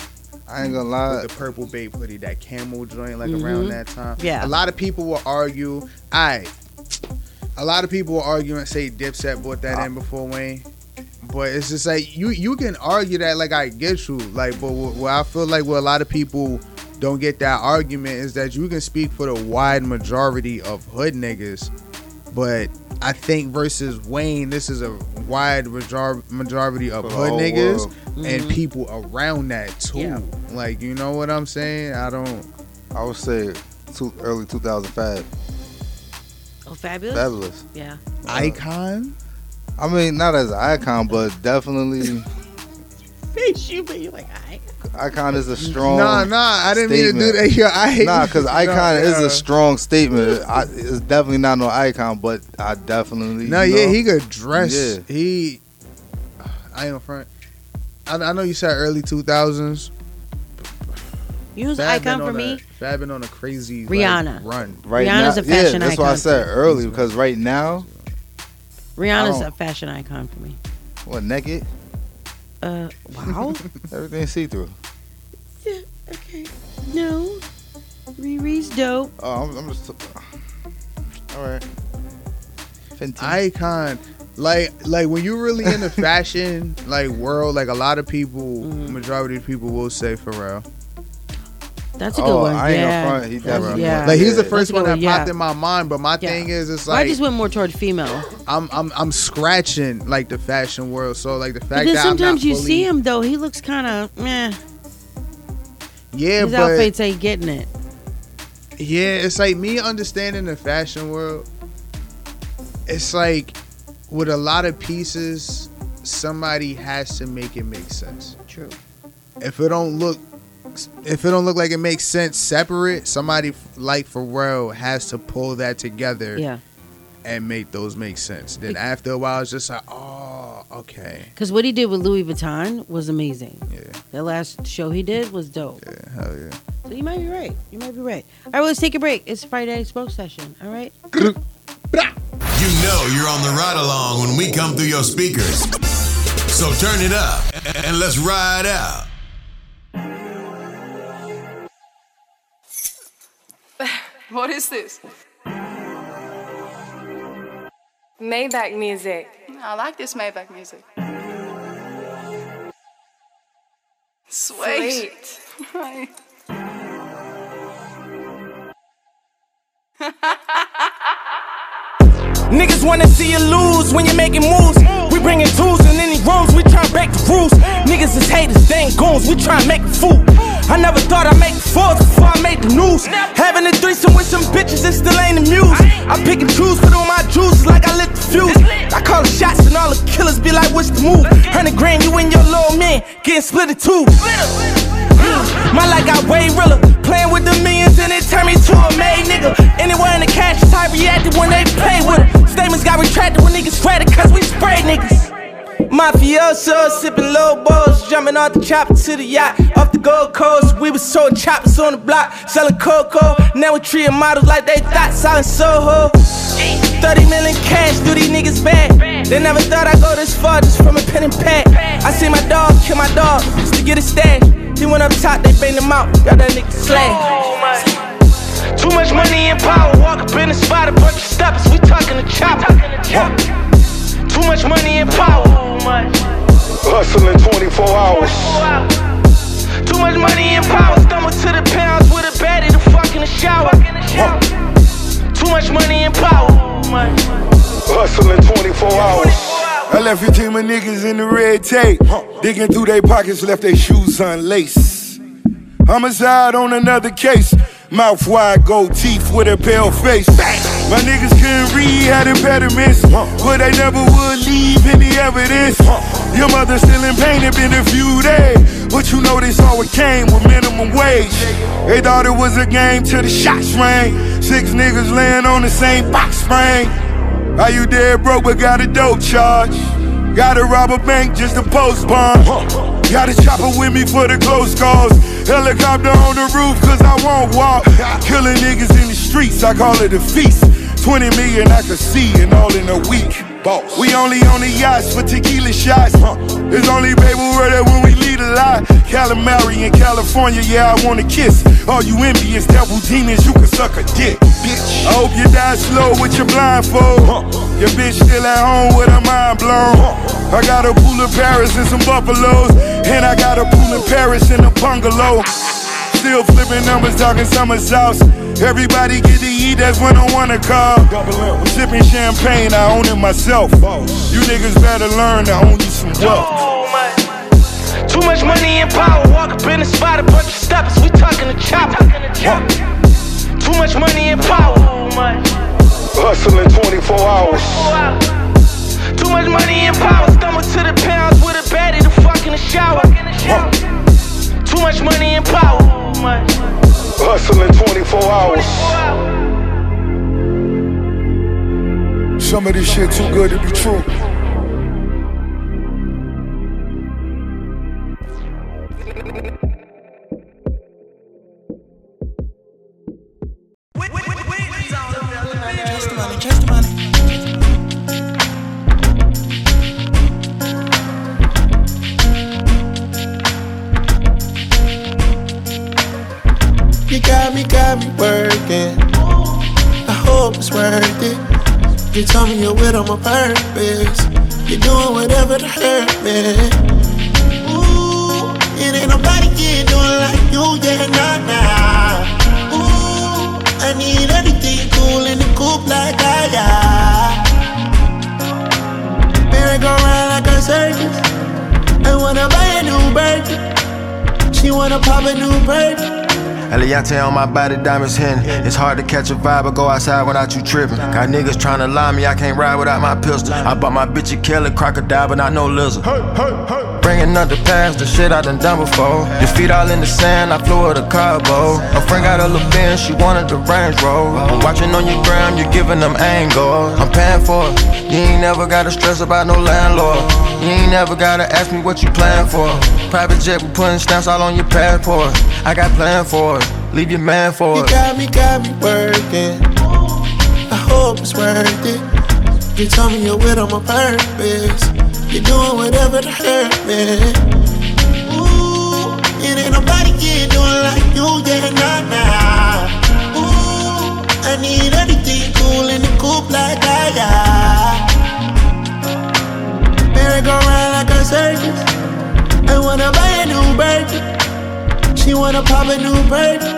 I ain't gonna lie. With the purple Bape hoodie, that camel joint, like around that time. Yeah. A lot of people will argue. I. A lot of people will argue and say Dipset brought that in before Wayne. But it's just like you you can argue that like I get you like but what, what I feel like what a lot of people don't get that argument is that you can speak for the wide majority of hood niggas, but I think versus Wayne, this is a wide major- majority of hood whole niggas world. and mm-hmm. people around that too. Yeah. Like you know what I'm saying? I don't. I would say two, early 2005. Oh, Fabolous. Fabolous. Yeah. Icon. I mean, not as an icon, but definitely Face you, but you're like, I. icon is a strong. Nah, nah, I didn't mean to do that. Yeah, I hate Nah, because No, icon is yeah. a strong statement. I, it's definitely not no icon, but I definitely. No, you yeah, know, he could dress. Yeah. He, I ain't gonna front. I, I know you said early two thousands. You was an icon for me. Fab been on a crazy like, Rihanna. run. Right Rihanna's now, a fashion yeah, that's why I icon. said early because right now, Rihanna's a fashion icon for me. what naked, Uh, wow. everything see through. yeah, okay. No. Riri's dope. Oh, I'm, I'm just. All right. Fenty. Icon. Like like when you're really in the fashion like world, like a lot of people, Mm-hmm. majority of people will say Pharrell. That's a good Oh, one. I ain't gonna yeah. front, he definitely yeah. Like he's the first one that one, yeah. popped in my mind, but my Yeah. thing is, it's Well, I just went more toward female. I'm I'm I'm scratching like the fashion world. So like the fact that sometimes you fully, see him though, he looks kind of meh. yeah, His but outfits ain't getting it. Yeah, it's like me understanding the fashion world. It's like with a lot of pieces, somebody has to make it make sense. True. If it don't look, if it don't look like it makes sense separate, somebody like Pharrell has to pull that together Yeah. and make those make sense. Then after a while, it's just like, oh, okay, Because what he did with Louis Vuitton was amazing. yeah, That last show he did was dope. yeah, hell yeah. So you might be right. You might be right. All right, well, let's take a break. It's Friday Smoke Session. All right. You know you're on the ride along when we come through your speakers. So turn it up and let's ride out. What is this? Maybach music. I like this Maybach music. Sweet. Sweet. Niggas wanna see you lose when you're making moves. We bringing tools in any rooms, we try break the rules. Niggas is haters, they ain't goons, we try make a fool. I never thought I'd make fours before I made the news. Having a threesome with some bitches, it still ain't muse. I pick and choose, put on my juices like I lit the fuse. I call the shots and all the killers be like, what's the move? Hundred grand, you and your little man getting split in two. My life got way realer. Playing with the millions and it turned me to a made nigga. Anywhere in the cash is I reacted when they play with it. Statements got retracted when niggas sweated cause we sprayed niggas. Mafioso, sipping low balls, jumping off the chopper to the yacht. Off the Gold Coast, we was sold choppers on the block, selling cocoa. Now we treating models like they thought selling Soho. 30 million cash, do these niggas bad. They never thought I'd go this far just from a pen and pad. I see my dog kill my dog just to get a stash. He went up top, they banged him out, got that nigga slashed. Too much money and power, walk up in the spot, a bunch of steppers, we talking to chopper. Too much money and power. Hustling 24 hours. Too much money and power. Stumble to the pounds with a baddie to fuck in the shower. Too much money and power. Hustling 24 hours. I left your team of niggas in the red tape. Digging through their pockets, left their shoes unlaced. Homicide on another case. Mouth wide, gold teeth with a pale face. My niggas couldn't read, had impediments, but they never would leave any evidence. Your mother still in pain, it been a few days, but you know this always came with minimum wage. They thought it was a game till the shots rang. Six niggas laying on the same box spring. Are you dead broke but got a dope charge? Gotta rob a bank just to post bond. Got a chopper with me for the close calls. Helicopter on the roof cause I won't walk. Killing niggas in the streets, I call it a feast. 20 million I could see and all in a week. Boss. We only on the yachts for tequila shots. It's only baby word when we lead a lot. Calamari in California, yeah, I wanna kiss. All you envious devil demons, you can suck a dick. Bitch. I hope you die slow with your blindfold. Your bitch still at home with her mind blown. I got a pool in Paris and some buffaloes. And I got a pool in Paris and a bungalow. Still flipping numbers, talking summer sauce. Everybody get to eat, that's when I wanna call. I'm sipping champagne, I own it myself. You niggas better learn to own you some wealth. Too much money and power, walk up in the spot, a bunch of steppers, we talking to chopper. Too much money and power. Hustling 24 hours. Too much money and power, stumble to the pounds with a baddie to fuck in the shower. Too much money and power. Hustling 24 hours. Some of this shit too good to be true. Got me, got me working. I hope it's worth it. You tell me you're with on my purpose. You're doing whatever to hurt me. Ooh, it ain't nobody can do it like you, yeah, nah, nah. Ooh, I need everything cool in the coupe like I got. Merry go round like a circus. I wanna buy a new bird. She wanna pop a new bird. Eliantte on my body, diamonds hitting. It's hard to catch a vibe or go outside without you tripping. Got niggas tryna lie me, I can't ride without my pistol. I bought my bitch a killer crocodile, but not no lizard. Bringing up the past, the shit I done done before. Your feet all in the sand, I flew her to Cabo. Her friend got a little bin, she wanted the Range Rover. I'm watching on your gram, you're giving them angles. I'm paying for it. You ain't never gotta stress about no landlord. You ain't never gotta ask me what you plan for. Private jet, we putting stamps all on your passport. I got plan for it. Leave your man for You it. got me, got me working. I hope it's worth it. You told me you're with on my purpose. You're doing whatever to hurt me. Ooh, it ain't nobody can do it like you, yeah, nah, nah. Ooh, I need everything cool in the coupe like I got. Merry go round like a circus. I wanna buy a new bird. She wanna pop a new bird.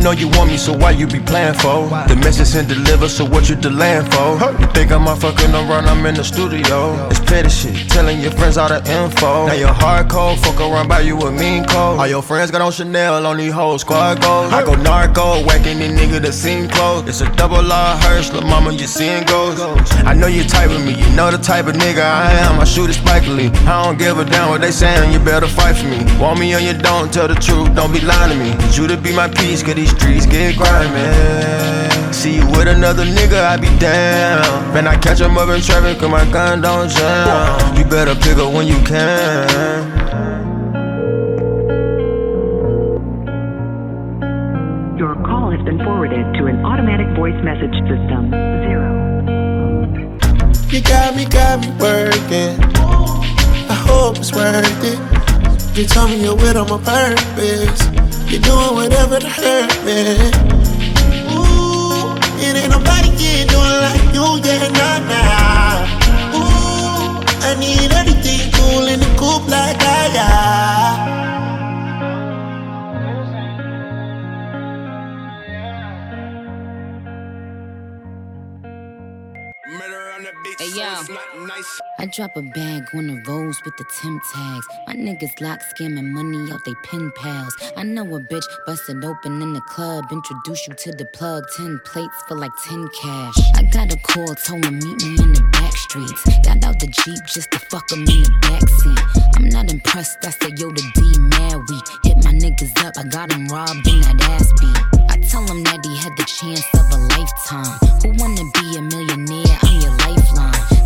Know you want me, so why you be playing for? The message and deliver, so what you delaying for? You think I'm fucking around, I'm in the studio. It's petty shit, telling your friends all the info. Now you're hardcore, fuck around by you a mean code. All your friends got on Chanel, on these hoes, squad goals. I go narco, whacking these niggas that seem close. It's a double R hearse, lil' mama, you seeing ghosts. I know you type of me, you know the type of nigga I am. I shoot it spikily. I don't give a damn what they saying, you better fight for me. Want me or you don't, tell the truth, don't be lying to me. You to be my peace, cause these streets get grimy. See you with another nigga, I be down. Man, I catch him up in traffic, cause my gun don't jam. You better pick up when you can. Your call has been forwarded to an automatic voice message system. Zero. You got me, got me working. I hope it's worth it. You told me you're with on my purpose. You're doing whatever to hurt me. Ooh, it ain't nobody can do it like you, yeah, nah, nah. Ooh, I need everything cool in the coupe like I got. Hey yo, I drop a bag on the rolls with the Tim tags. My niggas lock scamming money out they pen pals. I know a bitch busted open in the club. Introduce you to the plug. Ten plates for like ten cash. I got a call, told him meet me in the back streets. Got out the Jeep just to fuck him in the backseat. I'm not impressed, I said yo the D mad weak. Hit my niggas up, I got him robbed in that ass beat. I tell him that he had the chance of a lifetime. Who wanna be a millionaire? I'm your lifeline.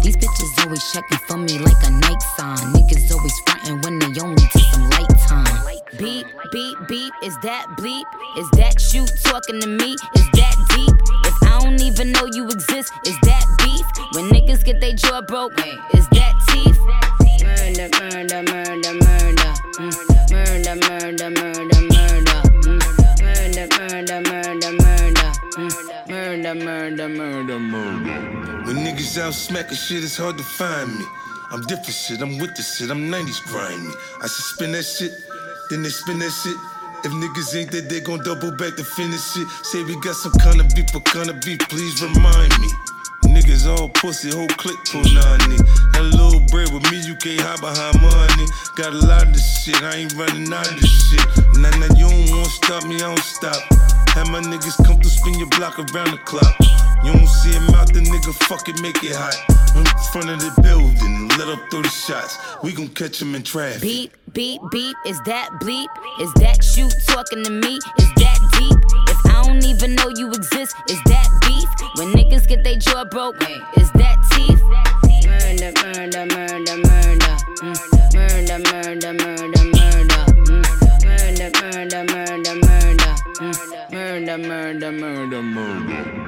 These bitches always checking for me like a night sign. Niggas always frontin' when they only take some light time. Beep, beep, beep, is that bleep? Is that you talking to me? Is that deep? If I don't even know you exist, is that beef? When niggas get their jaw broke, is that teeth? Murder, murder, murder, murder. Mm. Murder, murder, murder, murder. Mm. Murder, murder, murder, murder. Mm. Murder, murder, murder, murder. When niggas out smacking shit, it's hard to find me. I'm different shit, I'm with the shit, I'm 90s grimy. I suspend that shit, then they spin that shit. If niggas ain't that, they gon' double back to finish it. Say we got some kind of beef, what kind of beef, please remind me. Niggas all pussy, whole clique pull nani. That little bread with me, you can't hide behind money. Got a lot of this shit, I ain't running out of this shit. Nah, nah, you don't wanna stop me, I don't stop. Have my niggas come through, spin your block around the clock. You don't see him out, the nigga fuck it, make it hot. In front of the building, let up 30 shots. We gon' catch him in traffic. Beep, beep, beep, is that bleep? Is that you talking to me? Is that deep? Don't even know you exist, is that beef? When niggas get their jaw broke, is that teeth? Murder, murder, murder, murder. Murder, murder, murder, murder. Murder, murder, murder, murder. Murder, murder, murder, murder.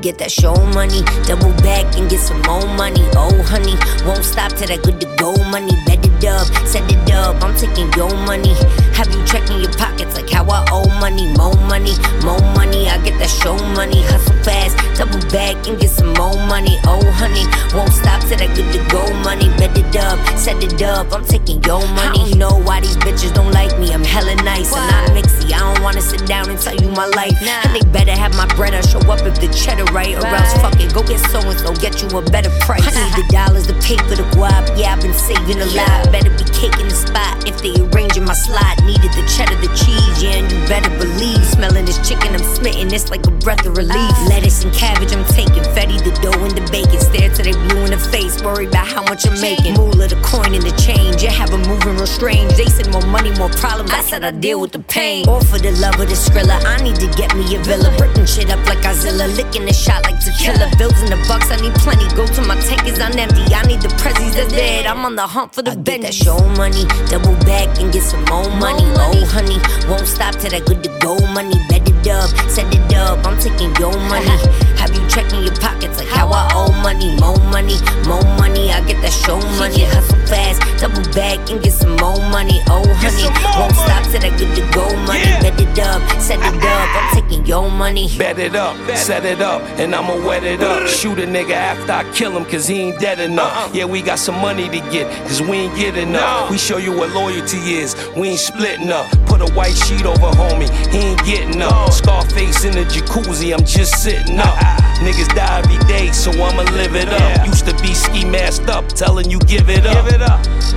Get that show money, double back and get some more money. Oh, honey, won't stop till that good to go money. Bet it up, set it up, I'm taking your money. Have you checking your pockets like how I owe money? More money, more money, I get that show money. Hustle fast, double back and get some more money. Oh, honey, won't stop till that good to go money. Bet it up, set it up, I'm taking your money. I don't know why these bitches don't like me, I'm hella nice. I'm not mixy, I don't wanna sit down and tell you my life. And they better have my bread, I show up if the cheddar right, or else fuck it, go get so and so, get you a better price. I need the dollars to pay for the guap, yeah, I've been saving a lot. Better be caking the spot if they arrange in my slot. Needed the cheddar, the cheese, yeah, and you better believe. Smelling this chicken, I'm smitten, it's like a breath of relief. Lettuce and cabbage, I'm taking. Fetty, the dough, and the bacon. Stare till they blue in the face, worry about how much I'm making. Moolah, the coin, and the change. Yeah, have a moving real strange. They said more money, more problems. I said I deal with the pain. All for the love of the skrilla. I need to get me a villa. Bricking shit up like Godzilla. Licking the shot like tequila. Bills in the bucks, I need plenty. Go to my tank is on empty. I need the prezzies that's dead. I'm on the hunt for the bend. That show money, double back and get some more money. Oh, honey, won't stop till that good to go money. Bet it up, set it up. I'm taking your money. Have you checking your pockets like how I owe money? More money, more money. I get that show money. Hustle fast, double back and get some more money. Oh, honey, won't stop till that good to go money. Bet it up, set it up. I'm taking your money. Bet it up, set it up, and I'ma wet it up. Shoot a nigga after I kill him, cause he ain't dead enough. Yeah, we got some money to get, cause we ain't get enough. We show you what loyalty is, we ain't splitting up. Put a white sheet over homie, he ain't getting up. Scarface in the jacuzzi, I'm just sitting up. Niggas die every day, so I'ma live it up. Used to be ski masked up, telling you give it up.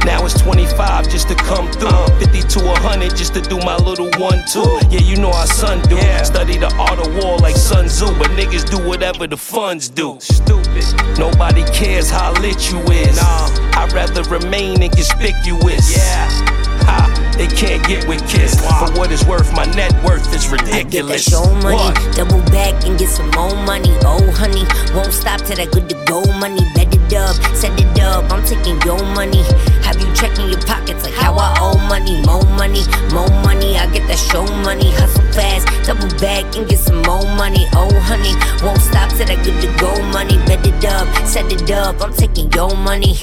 Now it's 25 just to come through. 50 to 100 just to do my little one, two. Yeah, you know how son do. Study the art of war like Sun Tzu, but niggas do whatever the funds do. Stupid. Nobody cares how lit you is. Nah. I'd rather remain inconspicuous. Yeah. Ha, they can't get with Kiss. For what it's worth, my net worth is ridiculous. Get that show money, What? double back and get some more money. Oh, honey, won't stop till that good to go money. Bet it up, set it up. I'm taking your money. Have you checking your pockets like how I owe money? More money, more money. I get that show money. Hustle fast, double back and get some more money. Oh, honey, won't stop till that good to go money. Bet it up, set it up. I'm taking your money.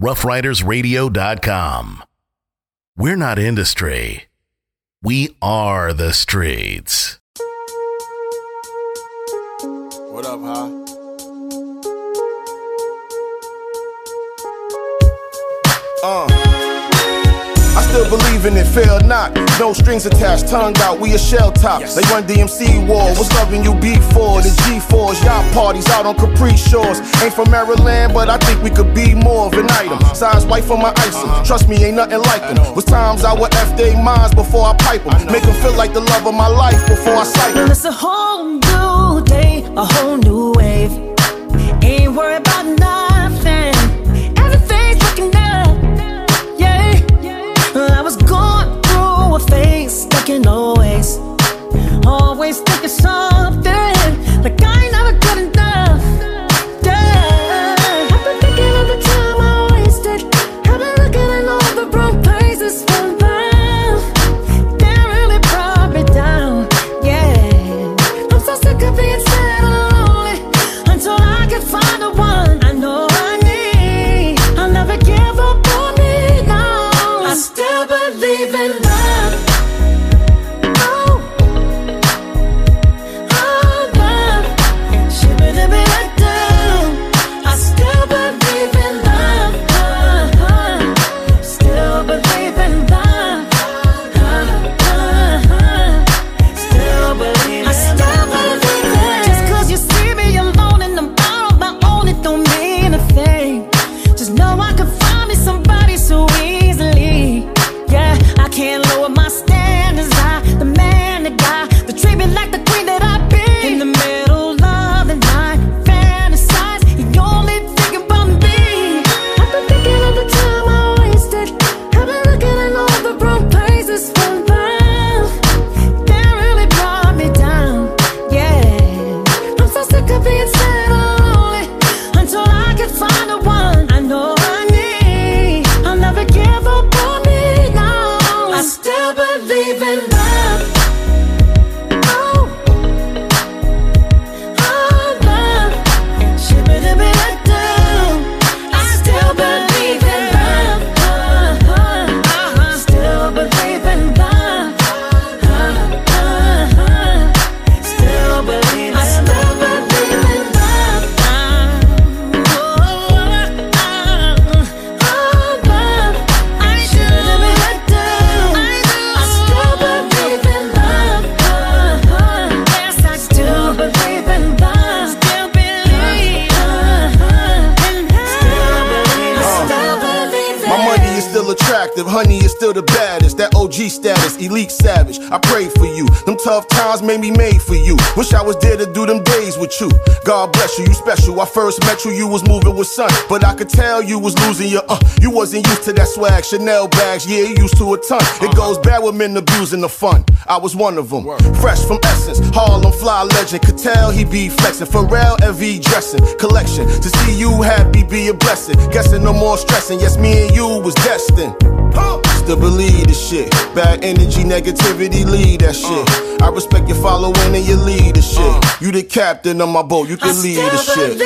roughridersradio.com. We're not industry. We are the streets. What up, huh? Still believe in it, fail not. No strings attached, tongue out, we a shell top. They run DMC war, what's loving you before? The G4s, y'all parties out on Capri Shores. Ain't from Maryland, but I think we could be more of an item. Size white for my icing, trust me, ain't nothing like them. Was times I would F they minds before I pipe them. Make them feel like the love of my life before I sight Now them. it's a whole new day, a whole new wave. Could tell you was losing your uh. You wasn't used to that swag, Chanel bags, yeah, you used to a ton. It uh-huh. goes bad with men abusing the fun. I was one of them. Fresh from Essence, Harlem fly legend. Could tell he be flexing. Pharrell LV dressing collection. To see you happy be a blessing. Guessing no more stressing. Yes, me and you was destined. Still believe this shit. Bad energy, negativity, lead that shit. Uh. I respect your following and your leadership. Uh. You the captain of my boat, you can lead the shit.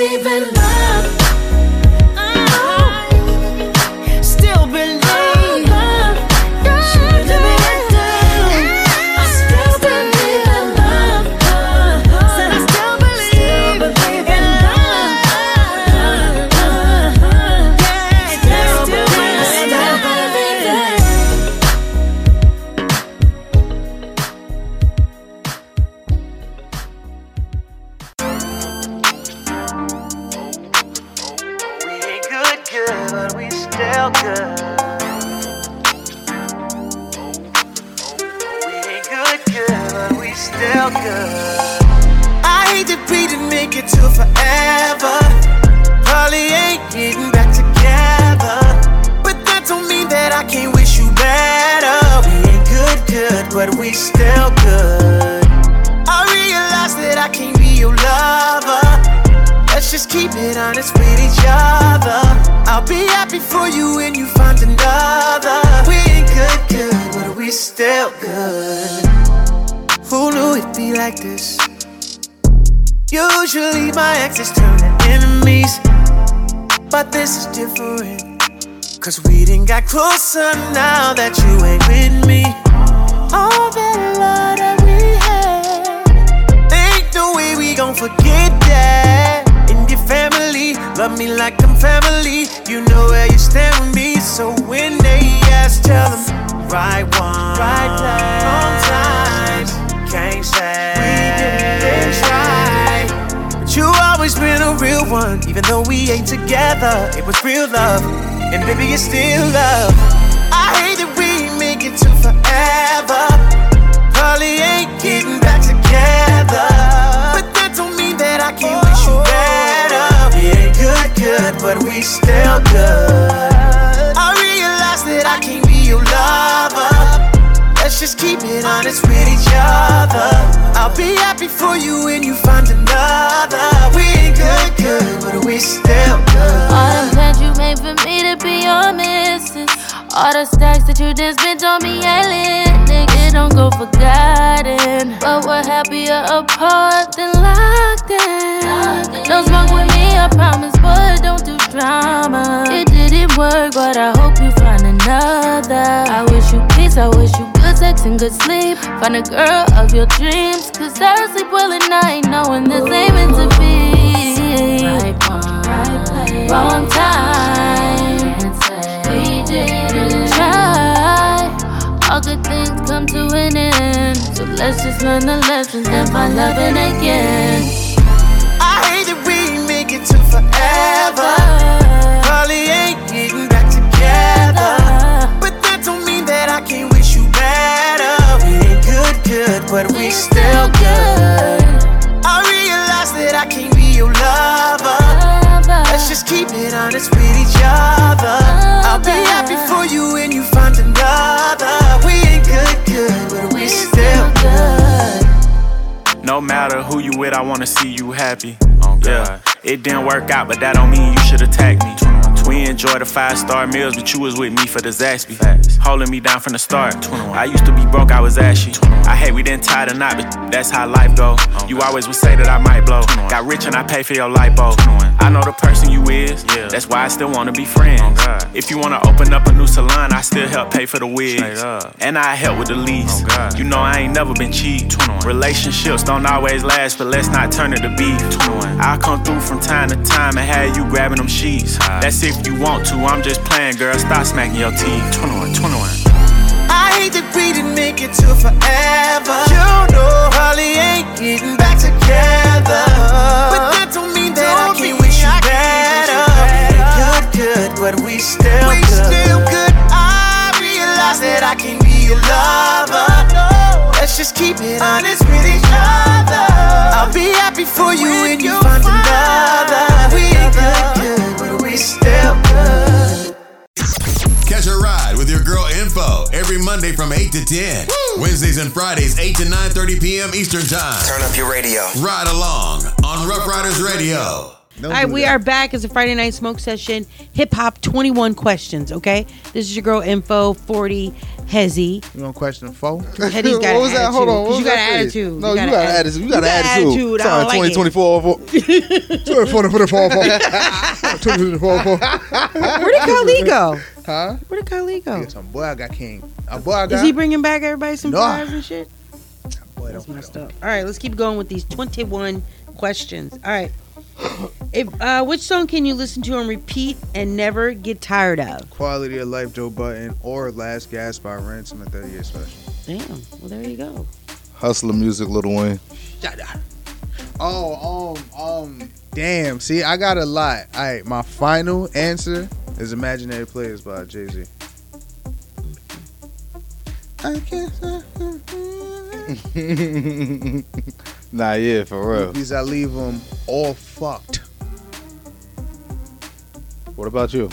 Got closer now that you ain't with me. All that love that we had, ain't no way we gon' forget that. And your family, love me like I'm family. You know where you stand with me, so when they ask, tell them right one, right time, wrong time. Can't say we didn't try. But you always been a real one, even though we ain't together. It was real love, and baby, it's still love. I hate that we make it to forever. Probably ain't getting back together. But that don't mean that I can't wish you better. We ain't good, good, but we still good. I realize that I can't be your lover. Let's just keep it honest with each other. I'll be happy for you when you find another. We ain't good, good, but we still good. All the plans you made for me be your missus. All the stacks that you just spent on me lit. Nigga, don't go forgotten. But we're happier apart than locked in. Don't smoke with me, I promise, but don't do drama. It didn't work, but I hope you find another. I wish you peace, I wish you good sex and good sleep. Find a girl of your dreams, cause I sleep well at night, knowing this ain't meant to be. Right one, right place, wrong time. All good things come to an end. So let's just learn the lessons and find loving again. I hate that we make it to forever. Probably ain't getting back together. But that don't mean that I can't wish you better. We ain't good, good, but we still good. I realize that I can't be your lover. Let's just keep it honest with each other. I'll be happy for you when you find another. We ain't good, good, but we still good. No matter who you with, I wanna see you happy. Oh, yeah, it didn't work out, but that don't mean you should attack me. We enjoy the five star meals, but you was with me for the Zaxby. Holding me down from the start. I used to be broke, I was ashy. I hate we didn't tie the knot, but that's how life go. You always would say that I might blow. Got rich and I pay for your lipo. I know the person you is, that's why I still wanna be friends. If you wanna open up a new salon, I still help pay for the wigs. And I help with the lease. You know I ain't never been cheap. Relationships don't always last, but let's not turn it to beef. I'll come through from time to time and have you grabbing them sheets. That's if you want to, I'm just playing, girl. Stop smacking your teeth. 21, 21. I hate that we didn't make it to forever. You know, probably ain't getting back together. But that don't mean that I can't wish you better. We ain't good, good, but we still we good. still good. I realize that I can be your lover. Let's just keep it honest with each other. I'll be happy for you when you Catch a ride with your girl Info every Monday from 8 to 10. Wednesdays and Fridays 8 to 9:30 p.m. Eastern Time. Turn up your radio. Ride along on Rough Riders Radio. All right, we are back. It's a Friday night smoke session. Hip hop 21 questions, okay? This is your girl Info 40 Hezzy. You want question four? Hetty's got what was an that? Hold on. attitude, What 'cause was you got an attitude. No, you got an attitude. You got an attitude. I don't like it. 2024. Where did Khalid go? Huh? Where did Khalid go? Some boy I got king. A boy I got. Is he bringing back everybody some No. fries and shit? Boy, That's messed up. All right, let's keep going with these 21 questions. All right. If uh, which song can you listen to and repeat and never get tired of? Quality of Life, Joe Budden, or Last Gas by Ransom at 30 year special. Damn. Well, there you go. Hustler music, Lil Wayne. Oh, um, um, damn. See, I got a lot. All right, my final answer is Imaginary Players by Jay Z. I can't. nah, yeah, for real. Because I leave them all fucked. What about you?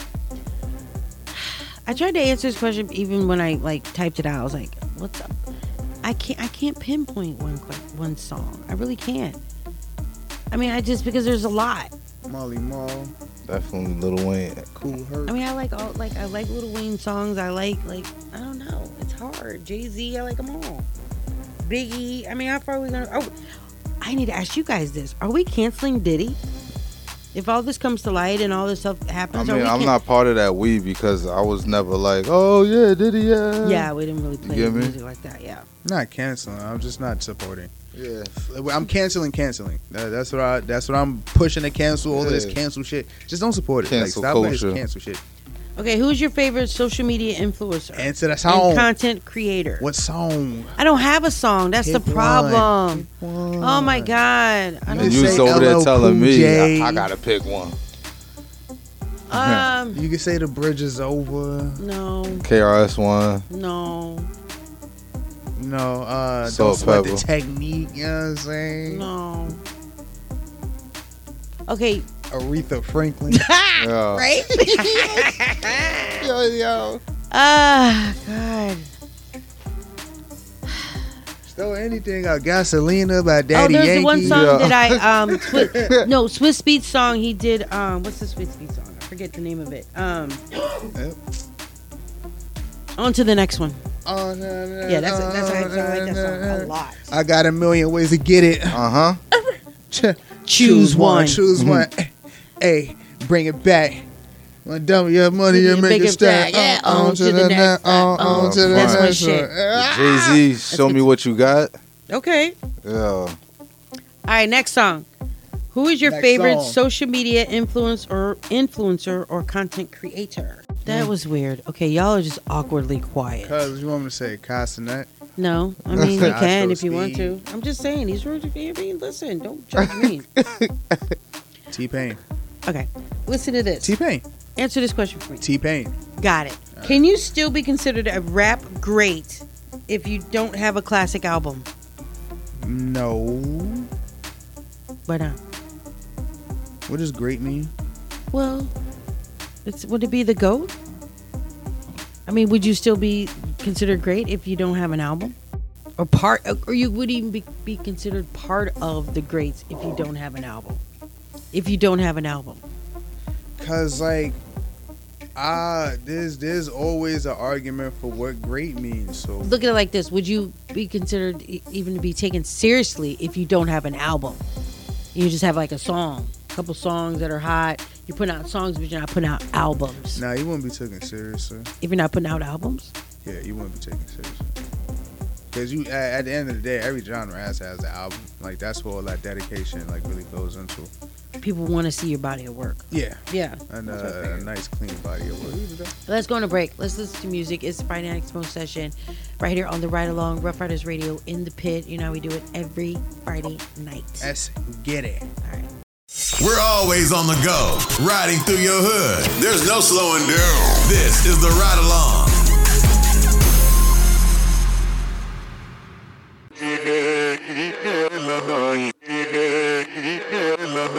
I tried to answer this question even when I like typed it out. I was like, "What's up?" I can't. I can't pinpoint one one song. I really can't. I mean, I just because there's a lot. Molly Mall, Definitely Lil Wayne. Kool Herc. I mean, I like all like I like Lil Wayne songs. I like like I don't know. It's hard. Jay Z. I like them all. Biggie. I mean, how far are we gonna? Oh, I need to ask you guys this: Are we canceling Diddy? If all this comes to light and all this stuff happens, are mean, we I'm can- not part of that we because I was never like, oh yeah, did he? Yeah. Yeah, we didn't really play get me? music like that. Yeah. Not canceling. I'm just not supporting. Yeah. I'm canceling, canceling. That- That's what I. That's what I'm pushing to cancel. All of this cancel shit. Just don't support it. Cancel like, stop this culture. cancel shit. Okay, who's your favorite social media influencer? Answer the and song. content creator. What song? I don't have a song. That's the Pick problem. Oh my god. I And don't you was say over there telling Cool me I gotta pick one. Um, You can say the bridge is over. no, KRS One. no, No, uh, Salt don't sweat the technique. You know what I'm saying? no. Okay, Aretha Franklin. Yeah. right? yo, yo. Ah, God. Still anything. Uh, Gasolina by Daddy oh, there's Yankee. the one song Yeah. that I um Swi- no Swizz Beatz song he did um what's the Swizz Beatz song? I forget the name of it. Um Yep. on to the next one. Oh, no, no, Yeah, that's a, that's a, I like that no, song no, a lot. I got a million ways to get it. Uh huh. Ch- Choose one. Choose one. Hey, bring it back. When dumb your money, you Big make it it stack. stack. Yeah, Uh, on to the next. next. uh, On to the That's my next. shit. Jay Z, show me what you got. Okay. Yeah. All right, next song. Who is your Next favorite song. social media influence or influencer or content creator? That was weird. Okay, y'all are just awkwardly quiet. Cause you want me to say Castanet? No, I mean you can if you want to. I'm just saying these words. If you mean, listen, don't judge me. T Pain. Okay, listen to this. T Pain. Answer this question for me. T Pain. Got it. Can you still be considered a rap great if you don't have a classic album? No. Why not? What does great mean? Well, it's would it be the goat? I mean, would you still be considered great if you don't have an album, or part, or you would even be, be considered part of the greats if you don't have an album? If you don't have an album, Cause like, ah, there's there's always an argument for what great means. So look at it like this: Would you be considered e- even to be taken seriously if you don't have an album? You just have like a song, a couple songs that are hot. You're putting out songs, but you're not putting out albums. nah, you wouldn't be taken seriously. If you're not putting out albums, Yeah, you wouldn't be taken seriously. Cause you at, at the end of the day, every genre has has an album. Like that's where all that dedication like really goes into people want to see your body at work. Yeah. Yeah. And uh, a nice clean body at work. Let's go on a break. Let's listen to music. It's Friday Night Smoke session right here on the Ride Along Rough Riders Radio in the pit. You know we do it every Friday night. Let's get it. All right. We're always on the go, riding through your hood. There's no slowing down. This is the Ride Along. Don't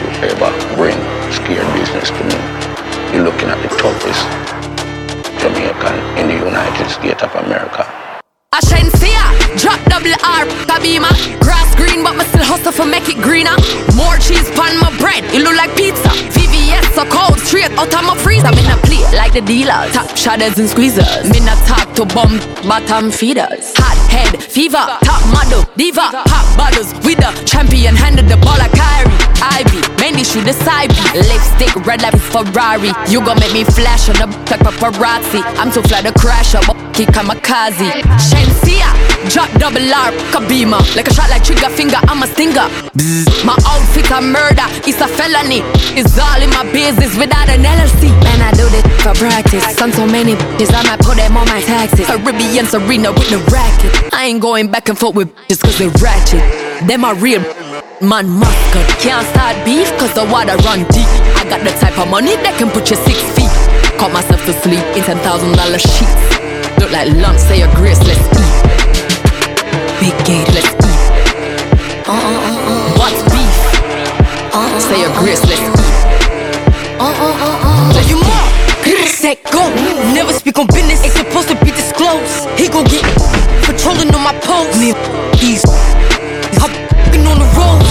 you ever bring scare business to me. You're looking at the toughest Jamaican in the United States of America. I shine fear drop double R, Kabima. Grass green, but me still hustle for make it greener. More cheese pan my bread, it look like pizza. VVS so cold, straight out of my freezer. Me not play like the dealer, top shadows and squeezers. Me not talk to bum bottom feeders. Hot head, fever, top model, diva, pop bottles with the champion. Handed the ball like Kyrie, Ivy. Mainly shoot the side beat. Lipstick red like Ferrari. You gon' make me flash on the like paparazzi. I'm too fly to crash up, kick kamikaze. Shenseea, drop double R, Kabima. Like a shot like trigger finger, I'm a stinger. Bzz. My outfit a murder, it's a felony. It's all in my business without an LLC. Man, I do this for practice. Son so many bitches, I might put them on my taxes. Caribbean Serena with the racket. I ain't going back and forth with bitches cause they ratchet. Them are real man muscle. Can't start beef cause the water run deep. I got the type of money that can put you six feet. Caught myself to sleep in ten thousand dollar sheets. Look like lunch, say your grace, let's eat. Big gate, let's eat. Uh, uh, uh, uh. What's beef? Uh, uh, say your grace, let's eat. Uh, uh, uh, uh. Tell you more. Set go. Never speak on business. Ain't supposed to be disclosed. He gon' get patrolling on my post. Me, he's hop on the road.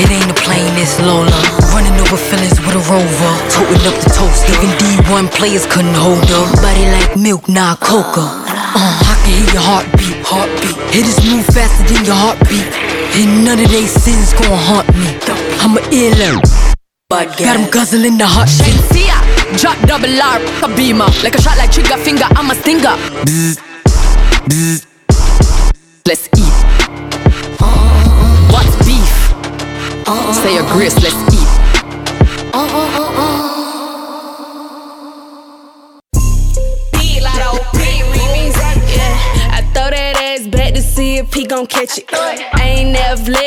It ain't a plane, it's Lola. Running over feelings with a rover. Toting up the toast. Even D1 players couldn't hold her. Body like milk, nah, coca. Uh, I can hear your heartbeat, heartbeat. Hit this move faster than your heartbeat. And none of they sins gon' haunt me. I'm a earlobe. Got him guzzling the hot shit. Drop double R, Kabima. Like a shot like trigger finger, I'm a stinger. Bzz, bzz. Let's eat. What's beef? Say your grace, let's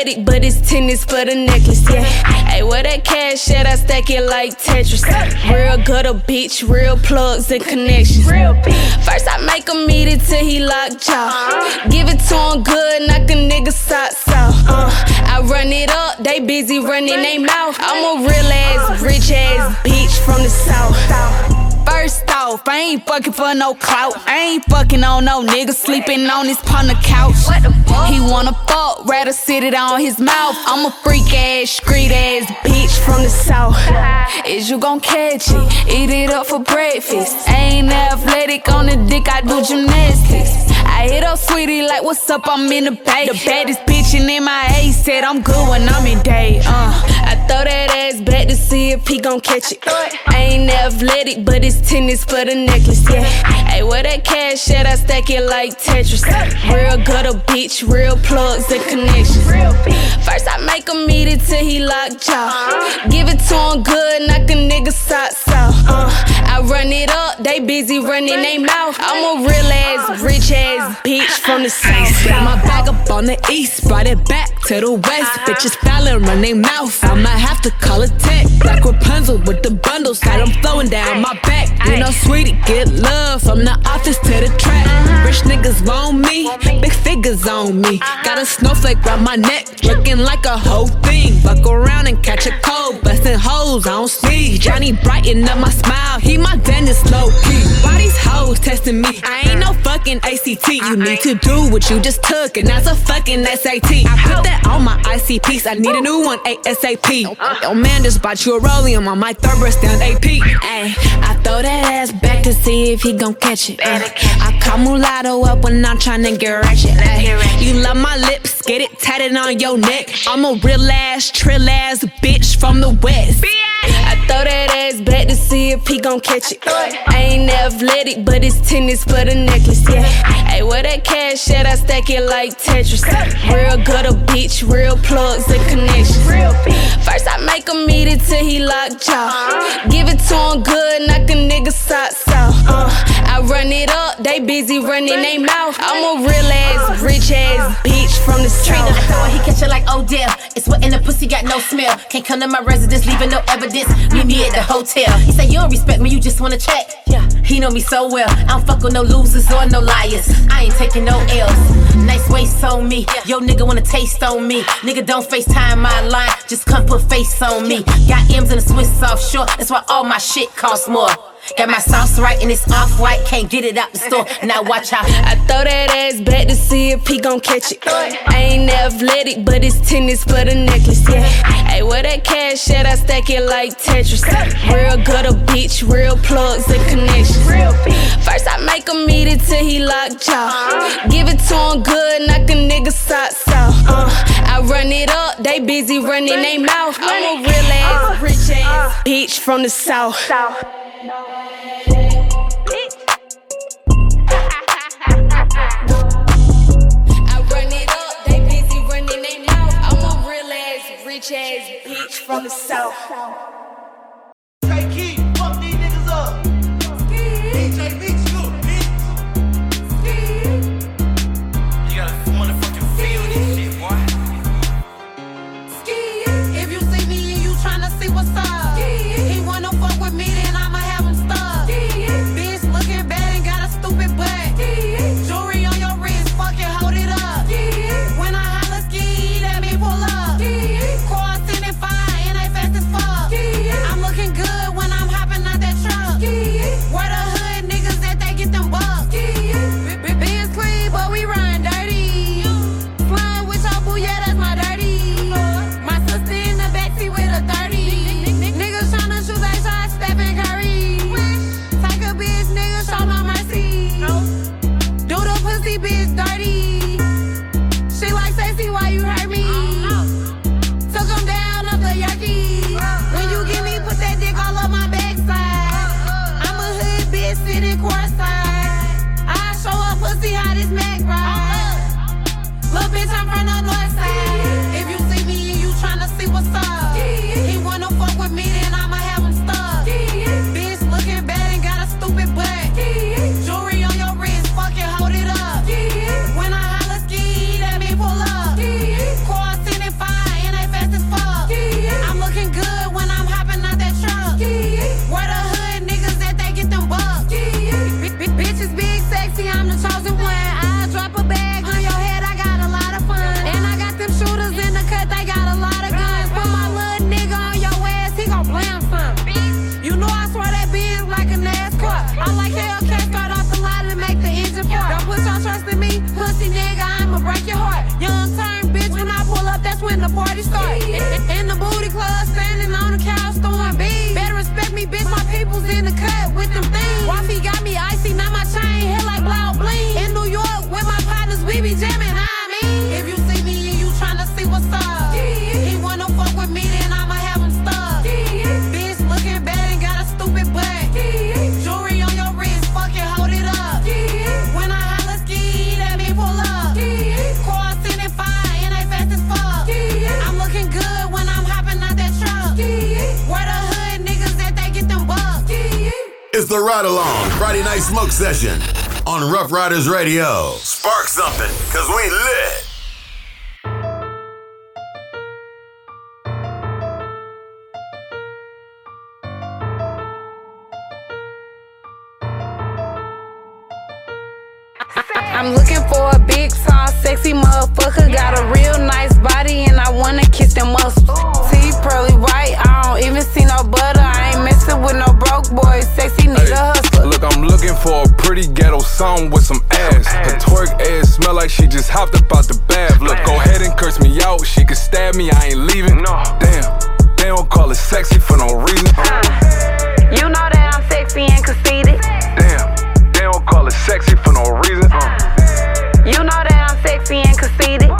athletic, but it's tennis for the necklace, yeah. Hey, where that cash at? I stack it like Tetris. Real good a bitch, real plugs and connections. First I make him eat it till he lock jaw. Give it to him good, knock a nigga socks off. Uh, I run it up, they busy running they mouth. I'm a real ass, rich ass bitch from the south. First off, I ain't fucking for no clout. I ain't fucking on no nigga sleeping on his the couch. He wanna fuck, rather sit it on his mouth. I'm a freak ass, street ass bitch from the south. Is you gon' catch it? Eat it up for breakfast. I ain't athletic on the dick, I do gymnastics. I hit up sweetie like, what's up? I'm in the bay. The baddest bitch in MIA said I'm good when I'm in day. Uh, I throw that ass back to see if he gon' catch it. I ain't athletic, but it's tennis for the necklace, yeah. Hey, where that cash at? I stack it like Tetris. Real good a bitch, real plugs and connections. First I make him eat it till he lock jaw. Give it to him good, knock a nigga socks off. Uh, I run it up, they busy running they mouth. I'm a real ass, rich ass bitch from the south. Got my bag up on the east, brought it back to the west. Bitches styling, run they mouth. I might have to call a tech. Black Rapunzel with the bundles, got them flowing down my back. You know, sweetie, get love from the office to the track. Rich niggas want me, big figures on me. Got a snowflake round my neck, looking like a whole thing. Fuck around and catch a cold, busting hoes on speed. Johnny brighten up my smile, he my dentist low key. Why these hoes testing me? I ain't no fucking ACT. You need to do what you just took, and that's a fucking SAT. I put that on my ICPs, I need a new one ASAP. Yo, man just bought you a rollium on my third breast down AP. Ayy, I throw that ass back to see if he gon' catch it. Uh, I call mulatto up when I'm tryna get ratchet. Ay, you love my lips, get it tatted on your neck. I'm a real ass, trill ass bitch from the west. I throw that ass back to see if he gon' catch it. I ain't athletic, but it's tennis for the necklace, yeah. Hey, where that cash at? I stack it like Tetris. Real good a bitch, real plugs and connections. First I make him eat it till he lock jaw. Give it to him good, knock a nigga socks off. Uh, I run it up, they busy running they mouth. I'm a real ass, rich ass bitch from the street. I throw it, he catch it like oh damn. It's wet in the pussy, got no smell. Can't come to my residence, leaving no evidence. Meet me at the hotel. He said, You don't respect me, you just wanna check. Yeah, he know me so well. I don't fuck with no losers or no liars. I ain't taking no L's. Nice waist on me. Yo, nigga wanna taste on me. Nigga, don't FaceTime my line, just come put face on me. Got M's in a Swiss offshore, that's why all my shit costs more. Got my sauce right and it's off white, can't get it out the store. Now watch how I throw that ass back to see if he gon' catch it. I ain't athletic, but it's tennis for the necklace, yeah. Hey, where that cash at? I stack it like Tetris. Real good a bitch, real plugs and connections. First I make him eat it till he lock jaw. Give it to him good, knock a nigga socks off. Uh, I run it up, they busy running they mouth. I'm a real ass, rich ass bitch from the south. Rich ass bitch from the south. Party start. It's the Ride Along Friday Night Smoke Session on Rough Riders Radio. Spark something, cause we lit. I'm looking for a big, tall, sexy motherfucker. Got a real nice body and I wanna kiss them muscles. Teeth pearly white, I don't even see no butter. I ain't messing with no broke boys. Sexy nigga hustler. Look, I'm looking for a pretty ghetto song with some ass. Her twerk ass smell like she just hopped up out the bath. Look, go ahead and curse me out. She could stab me, I ain't leaving. Damn, they don't call it sexy for no reason. You know that I'm sexy and conceited. Damn, they don't call it sexy for no reason. You know that I'm sexy and conceited.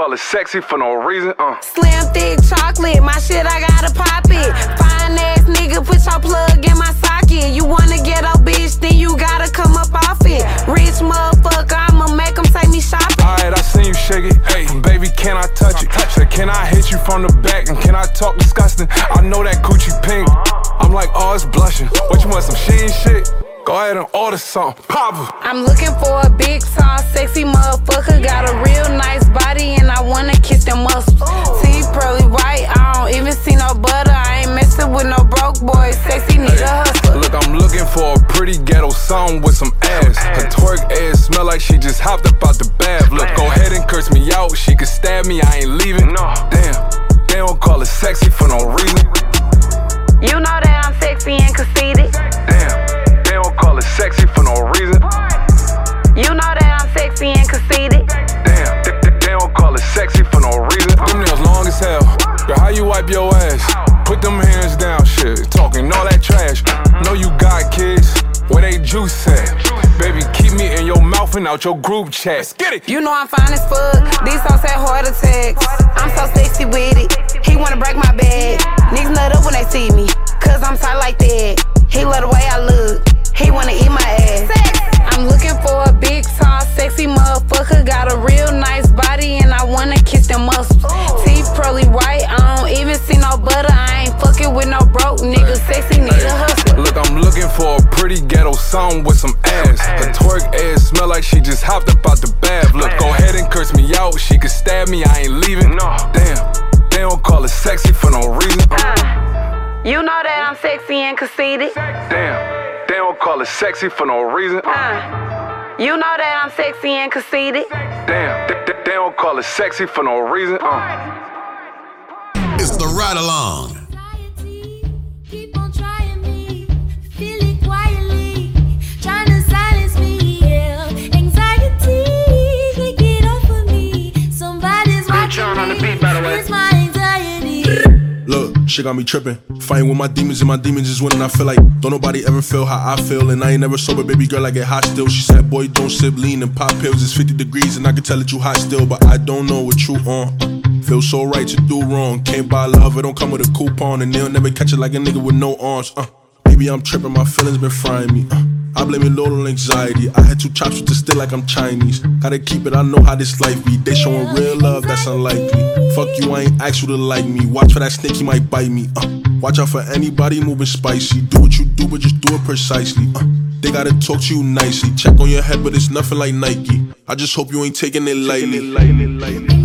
Call it sexy for no reason. Uh. Slim thick chocolate, my shit I gotta pop it. Fine ass nigga, put your plug in my socket. You wanna get a bitch, then you gotta come up off it. Rich motherfucker, I'ma make him take me shopping. Alright, I seen you shake it. Hey, baby, can I touch it? Say, can I hit you from the back and can I talk disgusting? I know that coochie pink. I'm like, oh, it's blushing. What you want, some sheen shit? Go ahead and order something. Pop. I'm looking for a big, tall, sexy motherfucker. Got a real nice body and I wanna kiss them muscles. Teeth pearly white, I don't even see no butter. I ain't messing with no broke boy. Sexy need a hustler. Look, I'm looking for a pretty ghetto song with some ass. Her twerk ass smell like she just hopped up out the bath. Look, go ahead and curse me out. She could stab me, I ain't leaving. No, damn, they don't call it sexy for no reason. You know that I'm sexy and conceited. Damn, they don't call it sexy for no reason. You know that I'm sexy and conceited. Damn, they, they- they don't call it sexy for no reason. Them nails long as hell. Girl, how you wipe your ass? Put them hands down, shit. Talking all that trash. Know you got kids. Where they juice at? Baby, keep me in your mouth and out your group chat. Get it. You know I'm fine as fuck. These songs had heart attacks. I'm so sexy with it. He wanna break my bed. Niggas nut up when they see me. Cause I'm tight like that. He love the way I look. He wanna eat my ass. I'm looking for a big, tall, sexy motherfucker. Got a real nice body and I wanna kiss them muscles. Oh. Teeth pearly white. I don't even see no butter. I ain't fucking with no broke nigga. Sexy need a hustler. Look, I'm looking for a pretty ghetto song with some ass. Her twerk ass smell like she just hopped up out the bath. Look, go ahead and curse me out. She could stab me, I ain't leaving. No, damn, they don't call it sexy for no reason. Ah, you know that I'm sexy and conceited. Damn, they don't call it sexy for no reason. You know that I'm sexy and conceited. Damn, they, they- they don't call it sexy for no reason. Uh. It's the ride along. Keep on trying me, feel it quietly, trying to silence me. Anxiety, take it off of me. Somebody's watching on the beat, by the way. Shit got me tripping. Fighting with my demons and my demons is winning. I feel like don't nobody ever feel how I feel. And I ain't never sober, baby girl, I get hot still. She said, boy, don't sip lean and pop pills. It's 50 degrees and I can tell that you hot still. But I don't know what you on. Feel so right to do wrong. Can't buy love, it don't come with a coupon. And they'll never catch it like a nigga with no arms. Uh, baby, I'm tripping, my feelings been frying me. Uh, I blame it all on anxiety. I had two chops with the still like I'm Chinese. Gotta keep it, I know how this life be. They showing real love, that's unlikely. Fuck you, I ain't asked you to like me. Watch for that snake, he might bite me. Uh, watch out for anybody moving spicy. Do what you do, but just do it precisely. Uh, they gotta talk to you nicely. Check on your head, but it's nothing like Nike. I just hope you ain't taking it lightly. Anxiety,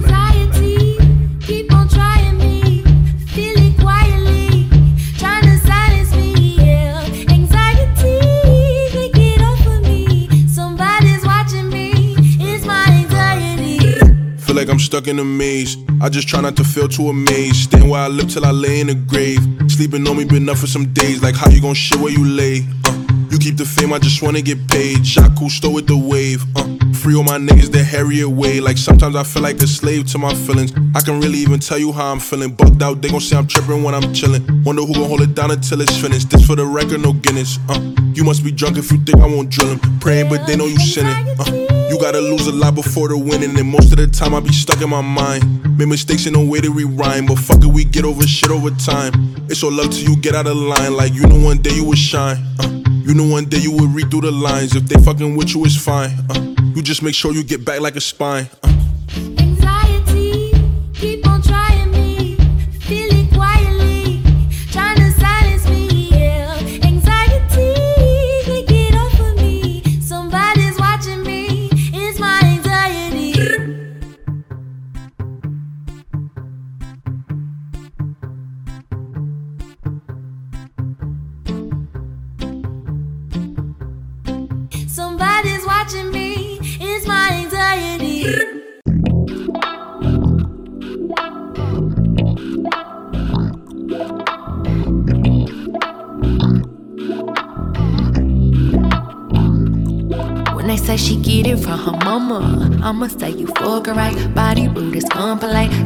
Feel like I'm stuck in a maze. I just try not to feel too amazed. Stand where I live till I lay in the grave. Sleeping on me been up for some days. Like how you gon' shit where you lay? Uh, you keep the fame, I just wanna get paid. Shot stole with the wave. Uh, free all my niggas that harry away. Like sometimes I feel like a slave to my feelings. I can really even tell you how I'm feeling. Bugged out, they gon' say I'm tripping when I'm chillin'. Wonder who gon' hold it down until it's finished. This for the record, no Guinness. Uh, you must be drunk if you think I won't drill 'em. Praying, but they know you sinning. Uh, you gotta lose a lot before the winning, and most of the time I be stuck in my mind. Made mistakes and no way to rewind, but fuck it, we get over shit over time. It's all love till you get out of line, like you know one day you will shine. Uh, you know one day you will read through the lines. If they fucking with you, it's fine. Uh, you just make sure you get back like a spine. Uh,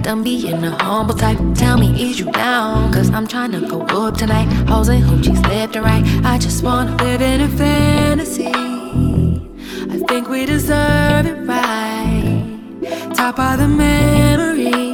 Done being a humble type. Tell me, is you down? Cause I'm trying to go up tonight. Hoes and hoochies left and right. I just wanna live in a fantasy. I think we deserve it right. Top of the memories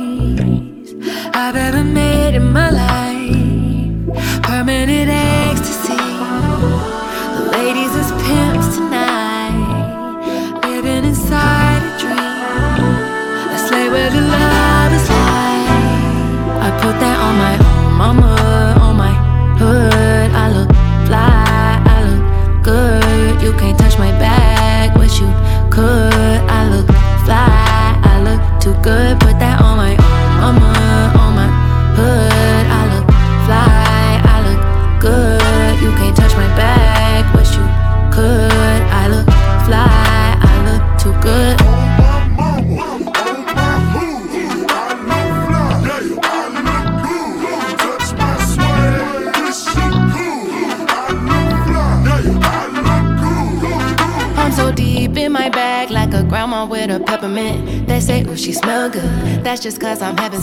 just cause I'm having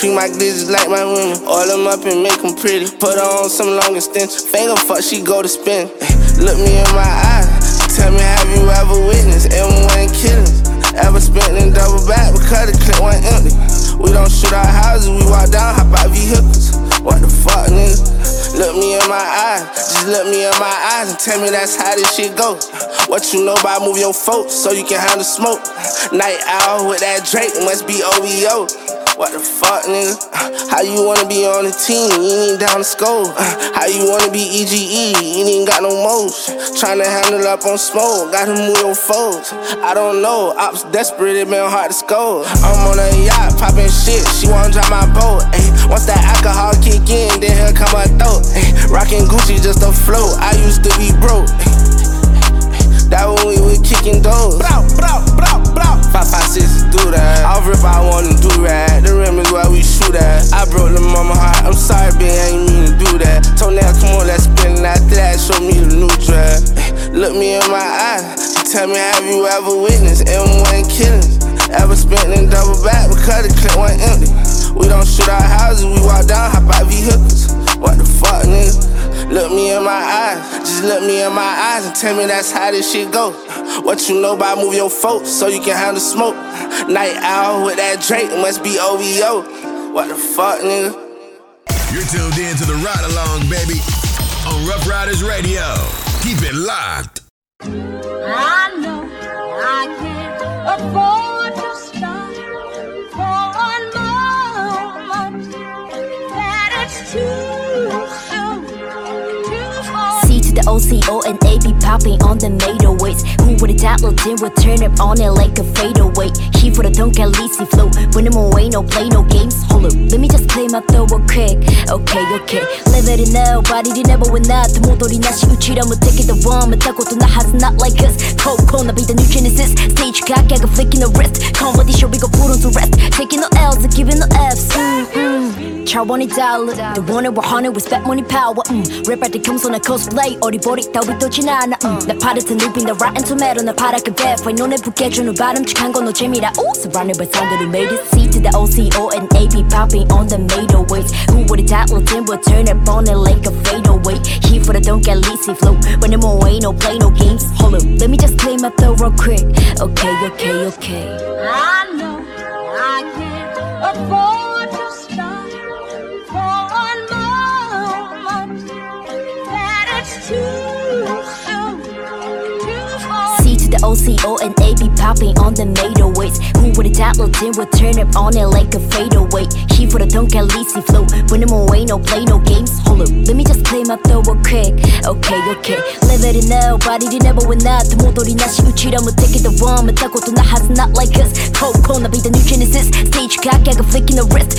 treat my digits like my women. Oil them up and make them pretty. Put on some long extension. Finger fuck, she go to spin. Look me in my eyes. Tell me, have you ever witnessed M1 killings? Ever spent in double back because the clip went empty? We don't shoot our houses, we walk down, hop out vehicles. What the fuck, nigga? Look me in my eyes, just look me in my eyes and tell me that's how this shit go. What you know about move your folks so you can handle smoke? Night owl with that Drake must be OVO. What the fuck, nigga? Uh, how you wanna be on the team? You ain't down the score. Uh, how you wanna be EGE? You ain't got no motion. Tryna handle up on smoke, gotta move your foes. I don't know, ops desperate, it been hard to score. I'm on a yacht, popping shit, she wanna drop my boat. Ay, once that alcohol kick in, then here come a throat. Ay, rockin' Gucci just a float. I used to be broke. Ay, that when we was kicking doors. Blow, blow, blow. Five, five, six, do that. I'll rip, I wanna do that. The rim is where we shoot at. I broke the mama heart. I'm sorry, bitch, I ain't mean to do that. Toenail, come on, let's spin. After that, show me the new dress. Look me in my eyes. Tell me, have you ever witnessed M1 killings? Ever spent in double back because the clip went empty? We don't shoot our houses, we walk down, hop out vehicles. What the fuck, nigga? Look me in my eyes, just look me in my eyes and tell me that's how this shit go. What you know about move your folks so you can handle smoke? Night owl with that Drake must be OVO. What the fuck, nigga? You're tuned in to the ride along, baby, on Rough Riders Radio. Keep it locked. I know I can't afford OCO and A be popping on the NATO weights. Who would've thought Lil Tim would turn up on it like a fadeaway? He for the don't get lazy flow. When I'm away, no play, no games. Hold up, let me just play my throw real quick. Okay, okay. Leveling up, body did never win that. The motor in that uchiram will take it the one. But taco to not has not like us. Cold corner be the new genesis. Stage got gag flicking the wrist. Competition we go put on to rest. Taking no L's, giving no F's. Mm-mm. Char one dollar. The one that 100 with spent money power. Mm. rip at the comes on a coast light. Or the 버리 따위 떠진 않아. Mm. 나 파르트 눕힌 the rotten tomato. 나 파랗게 verify. 눈에 북해주는 바람직한 건너 재미라. Ooh, surrounded by sound that made it. C to the OCO and A be popping on the Mado waves. Who would have thought Lil Tim would turn up on it like a fadeaway? He for the don't get leasy flow. When I'm away, no play, no games. Hold up, let me just play my throw real quick. Okay, okay, okay. I know I can't afford The OCO and A be popping on the NATO waves. Who would've thought Lil Tim would turn up on it like a fadeaway? He for the dunk at least he flow. When I'm away, no play, no games. Hold up, let me just claim my throw real quick. Okay, okay. Live it now, body to never win out. The more that she cheat, I'm taking the one. But that goto has not like us. Cold, cold, be the new genesis. Stage cock, I got flicking the wrist.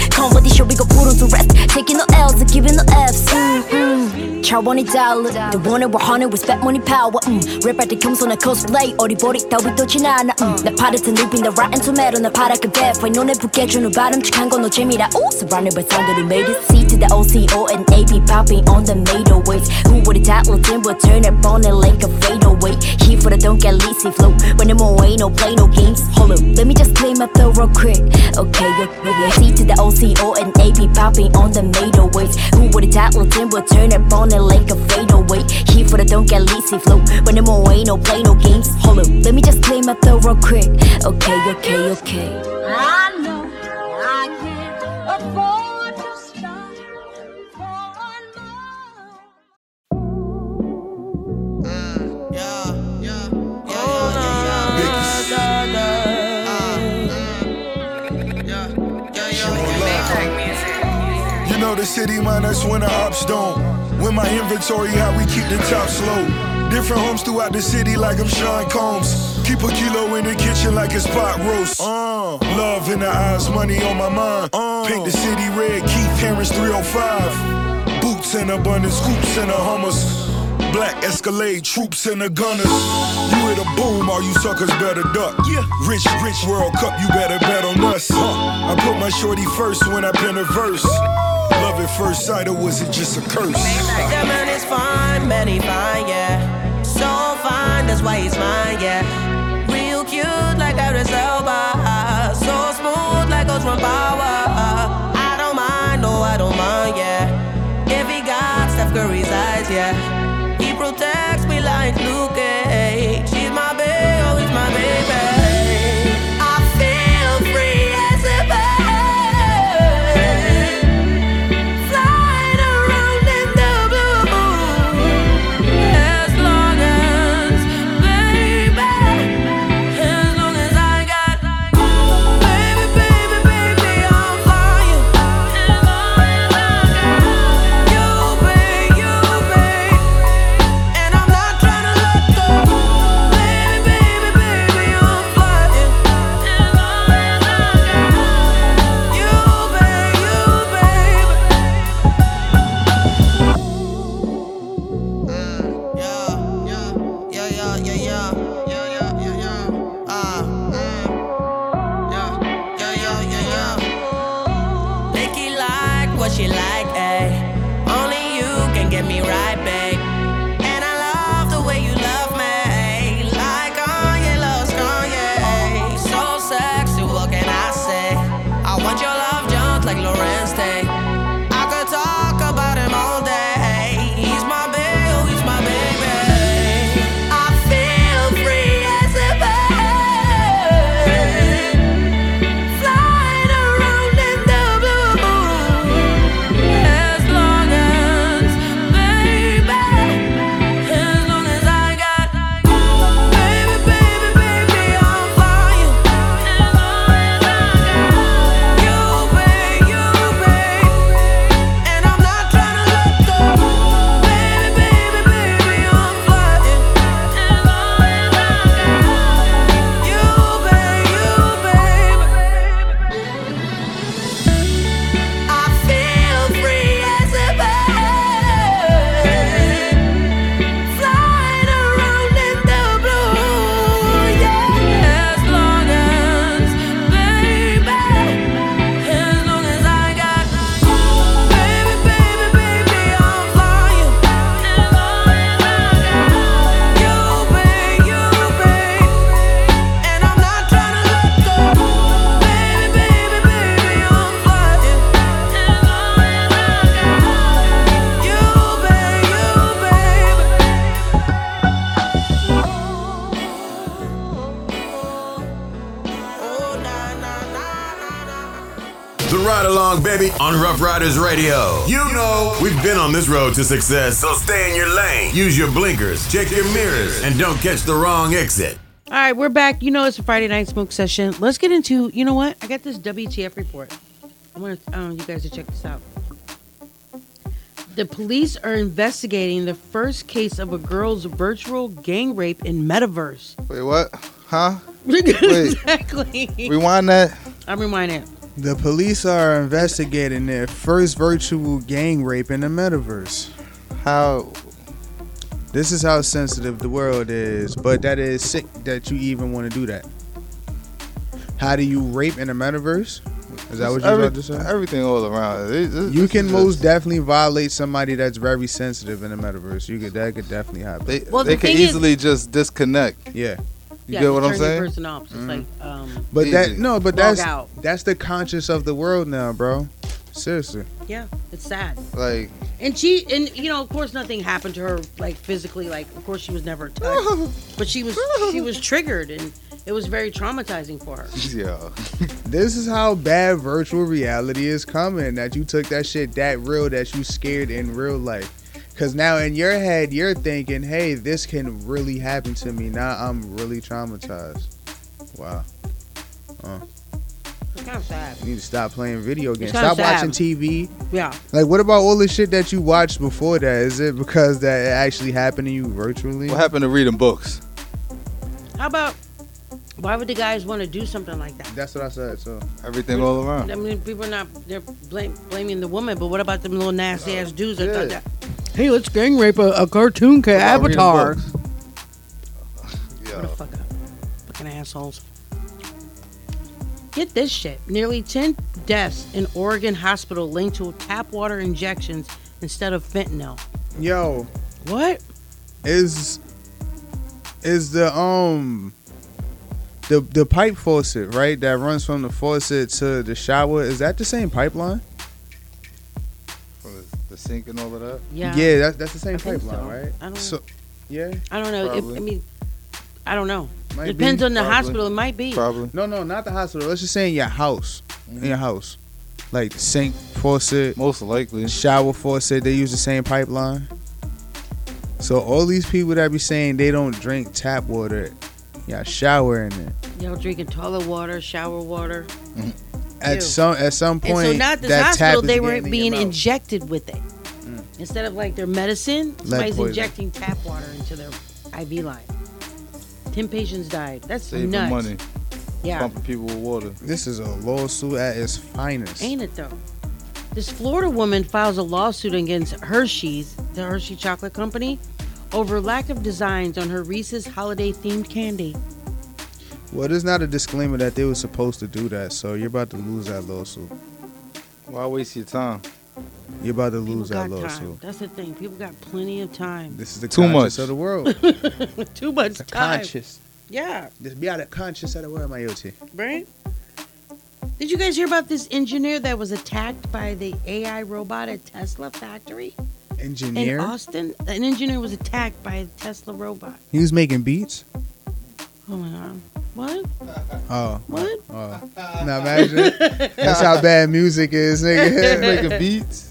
show, we go put on to rest. Taking no L's, giving no F's. Mm-mm. Try one dollar. The one that with that money, power. Mm. Rap out the comes on a coast late. 어리버리 따위 떠진 않아. Mm. 나 파르트 눕힌 the rotten tomato. 나 파랗게 verify. 눈에 북해주는 바람직한 건너 재미라. Ooh, surrounded by sound that we made it. C to the OCO and A be popping on the Mado waves. Who would have thought Lil Tim would turn up on it like a fadeaway? He for the don't get leasy flow. When I'm away, no play, no games. Hold up, let me just play my throw real quick. Okay, okay. C to the OCO and A be popping on the Mado waves. Who would have thought Lil Tim would turn up on it like a fadeaway? He for the don't get leasy flow. When I'm away, no play, no games. Hold up, let me just play my throw real quick. Okay, okay, okay. I know I can't afford to stop for mm, one mm, You know the city minus when the ops don't. When my inventory, how we keep the top slow. Different homes throughout the city like I'm Sean Combs. Keep a kilo in the kitchen like it's pot roast. Uh, love in the eyes, money on my mind. Uh, Paint the city red, Keith Harris 305. Boots in abundance, hoops in the Hummers. Black Escalade, troops and the gunners. You hit a boom, all you suckers better duck. Yeah. Rich, rich World Cup, you better bet on us. Huh. I put my shorty first when I pen a verse. Love love at first sight or was it just a curse? That man is fine, man, he fine, yeah why he's mine, yeah. On Ruff Ryders Radio. You know, we've been on this road to success, so stay in your lane. Use your blinkers, check your mirrors, and don't catch the wrong exit. All right, we're back. You know it's a Friday night smoke session. Let's get into. You know what? I got this WTF report. I want I want you guys to check this out. The police are investigating the first case of a girl's virtual gang rape in metaverse. Wait, what? Huh? exactly. Rewind that. I'm reminding. The police are investigating their first virtual gang rape in the metaverse. How? This is how sensitive the world is, but that is sick that you even want to do that. How do you rape in the metaverse? Is that what you're Every- about to say? Everything all around. It- it- You can is most just- definitely violate somebody that's very sensitive in the metaverse. You could that could definitely happen. They, Well, they the can thing is- easily just disconnect. Yeah. You yeah, get to what I'm turn your saying? person off. It's like um. But that no, but that's out. that's the conscience of the world now, bro. Seriously. Yeah, it's sad. Like And she, and you know, of course, nothing happened to her, like physically. Like, of course, she was never touched, but she was, she was triggered, and it was very traumatizing for her. Yeah. This is how bad virtual reality is coming. That you took that shit that real that you scared in real life. Cause now in your head you're thinking, hey, this can really happen to me. Now I'm really traumatized. Wow. Uh, kind of sad. you need to stop playing video games. kinda Stop watching. TV. Yeah. Like, what about all the shit that you watched before that? Is it because that it actually happened to you virtually? What happened to reading books? How about? Why would the guys want to do something like that? That's what I said. So everything all around. I mean, people are not they're blame, blaming the woman, but what about them little nasty ass dudes that thought that? Hey, let's gang rape a, a cartoon ca- About reading avatar. books. What the fuck up? Fucking assholes. Get this shit. Nearly 10 deaths in Oregon hospital linked to tap water injections instead of fentanyl. Yo, What? is is the um the the pipe faucet right that runs from the faucet to the shower? Is that the same pipeline? For the, the sink and all of that. Yeah. Yeah, that's that's the same I pipeline, so. right? I don't- So, yeah. I don't know. If, I mean, I don't know. Might Depends be, on the probably. hospital. It might be. Probably. No, no, not the hospital. Let's just say in your house. In your house. Like sink, faucet. Most likely. Shower faucet. They use the same pipeline. So all these people that be saying they don't drink tap water, yeah, shower in it. Y'all drinking toilet water, shower water. At Ew. some at some And point, so not this that hospital, tap is they weren't being injected with it. Instead of like their medicine, somebody's poison. injecting tap water into their IV line. Ten patients died. That's Saving nuts. money. Yeah. Pumping people with water. This is a lawsuit at its finest. Ain't it though? This Florida woman files a lawsuit against Hershey's, the Hershey Chocolate Company, over lack of designs on her Reese's holiday themed candy. Well, there's not a disclaimer that they were supposed to do that, so you're about to lose that lawsuit. Why waste your time? You're about to lose that got lawsuit. time. That's the thing. People got plenty of time. This is the Too conscious much. of the world. Too much The time. conscious. Yeah. Just be out of conscious of the world, my OT. Right? Did you guys hear about this engineer that was attacked by the AI robot at Tesla factory Engineer. in Austin? An engineer was attacked by a Tesla robot. He was making beats. Oh my god. What? Oh. What? Oh. Now imagine. That's how bad music is, nigga. Making beats.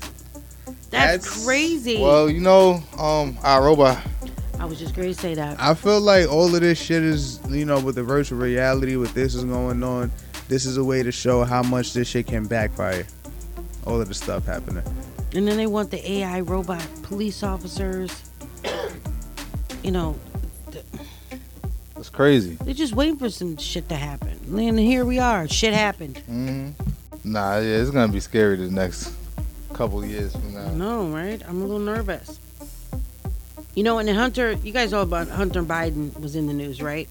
That's, crazy. Well, you know, um, our robot. I was just going to say that. I feel like all of this shit is, you know, with the virtual reality, with this is going on, this is a way to show how much this shit can backfire. All of the stuff happening. And then they want the AI robot police officers. You know, It's crazy. they're just waiting for some shit to happen. And here we are. Shit happened. hmm Nah, yeah, it's gonna be scary the next couple years from now. know, right? I'm a little nervous. You know, and Hunter, you guys all about Hunter Biden was in the news, right?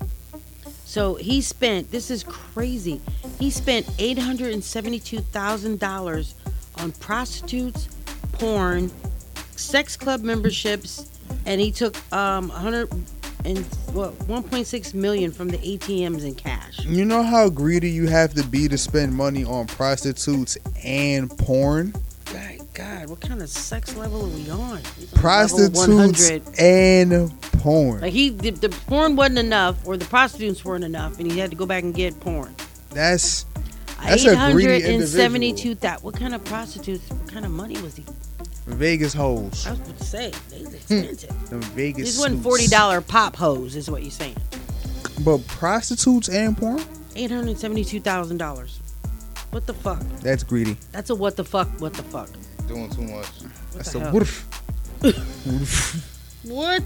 So he spent, this is crazy, he spent $872,000 on prostitutes, porn, sex club memberships, and he took um 100 and what 1.6 million from the ATMs in cash. You know how greedy you have to be to spend money on prostitutes and porn? God, God, what kind of sex level are we on? He's on level Prostitutes and porn. Like he, the, the porn wasn't enough, or the prostitutes weren't enough, and he had to go back and get porn. That's that's a greedy individual. thousand. What kind of prostitutes? What kind of money was he? Vegas hoes. I was about to say they hmm. expensive. Them Vegas. These wasn't forty dollar pop hose, is what you're saying. But prostitutes and porn? Eight hundred seventy-two thousand dollars. What the fuck? That's greedy. That's a what the fuck? What the fuck? Doing too much. That's the a hell? woof. What?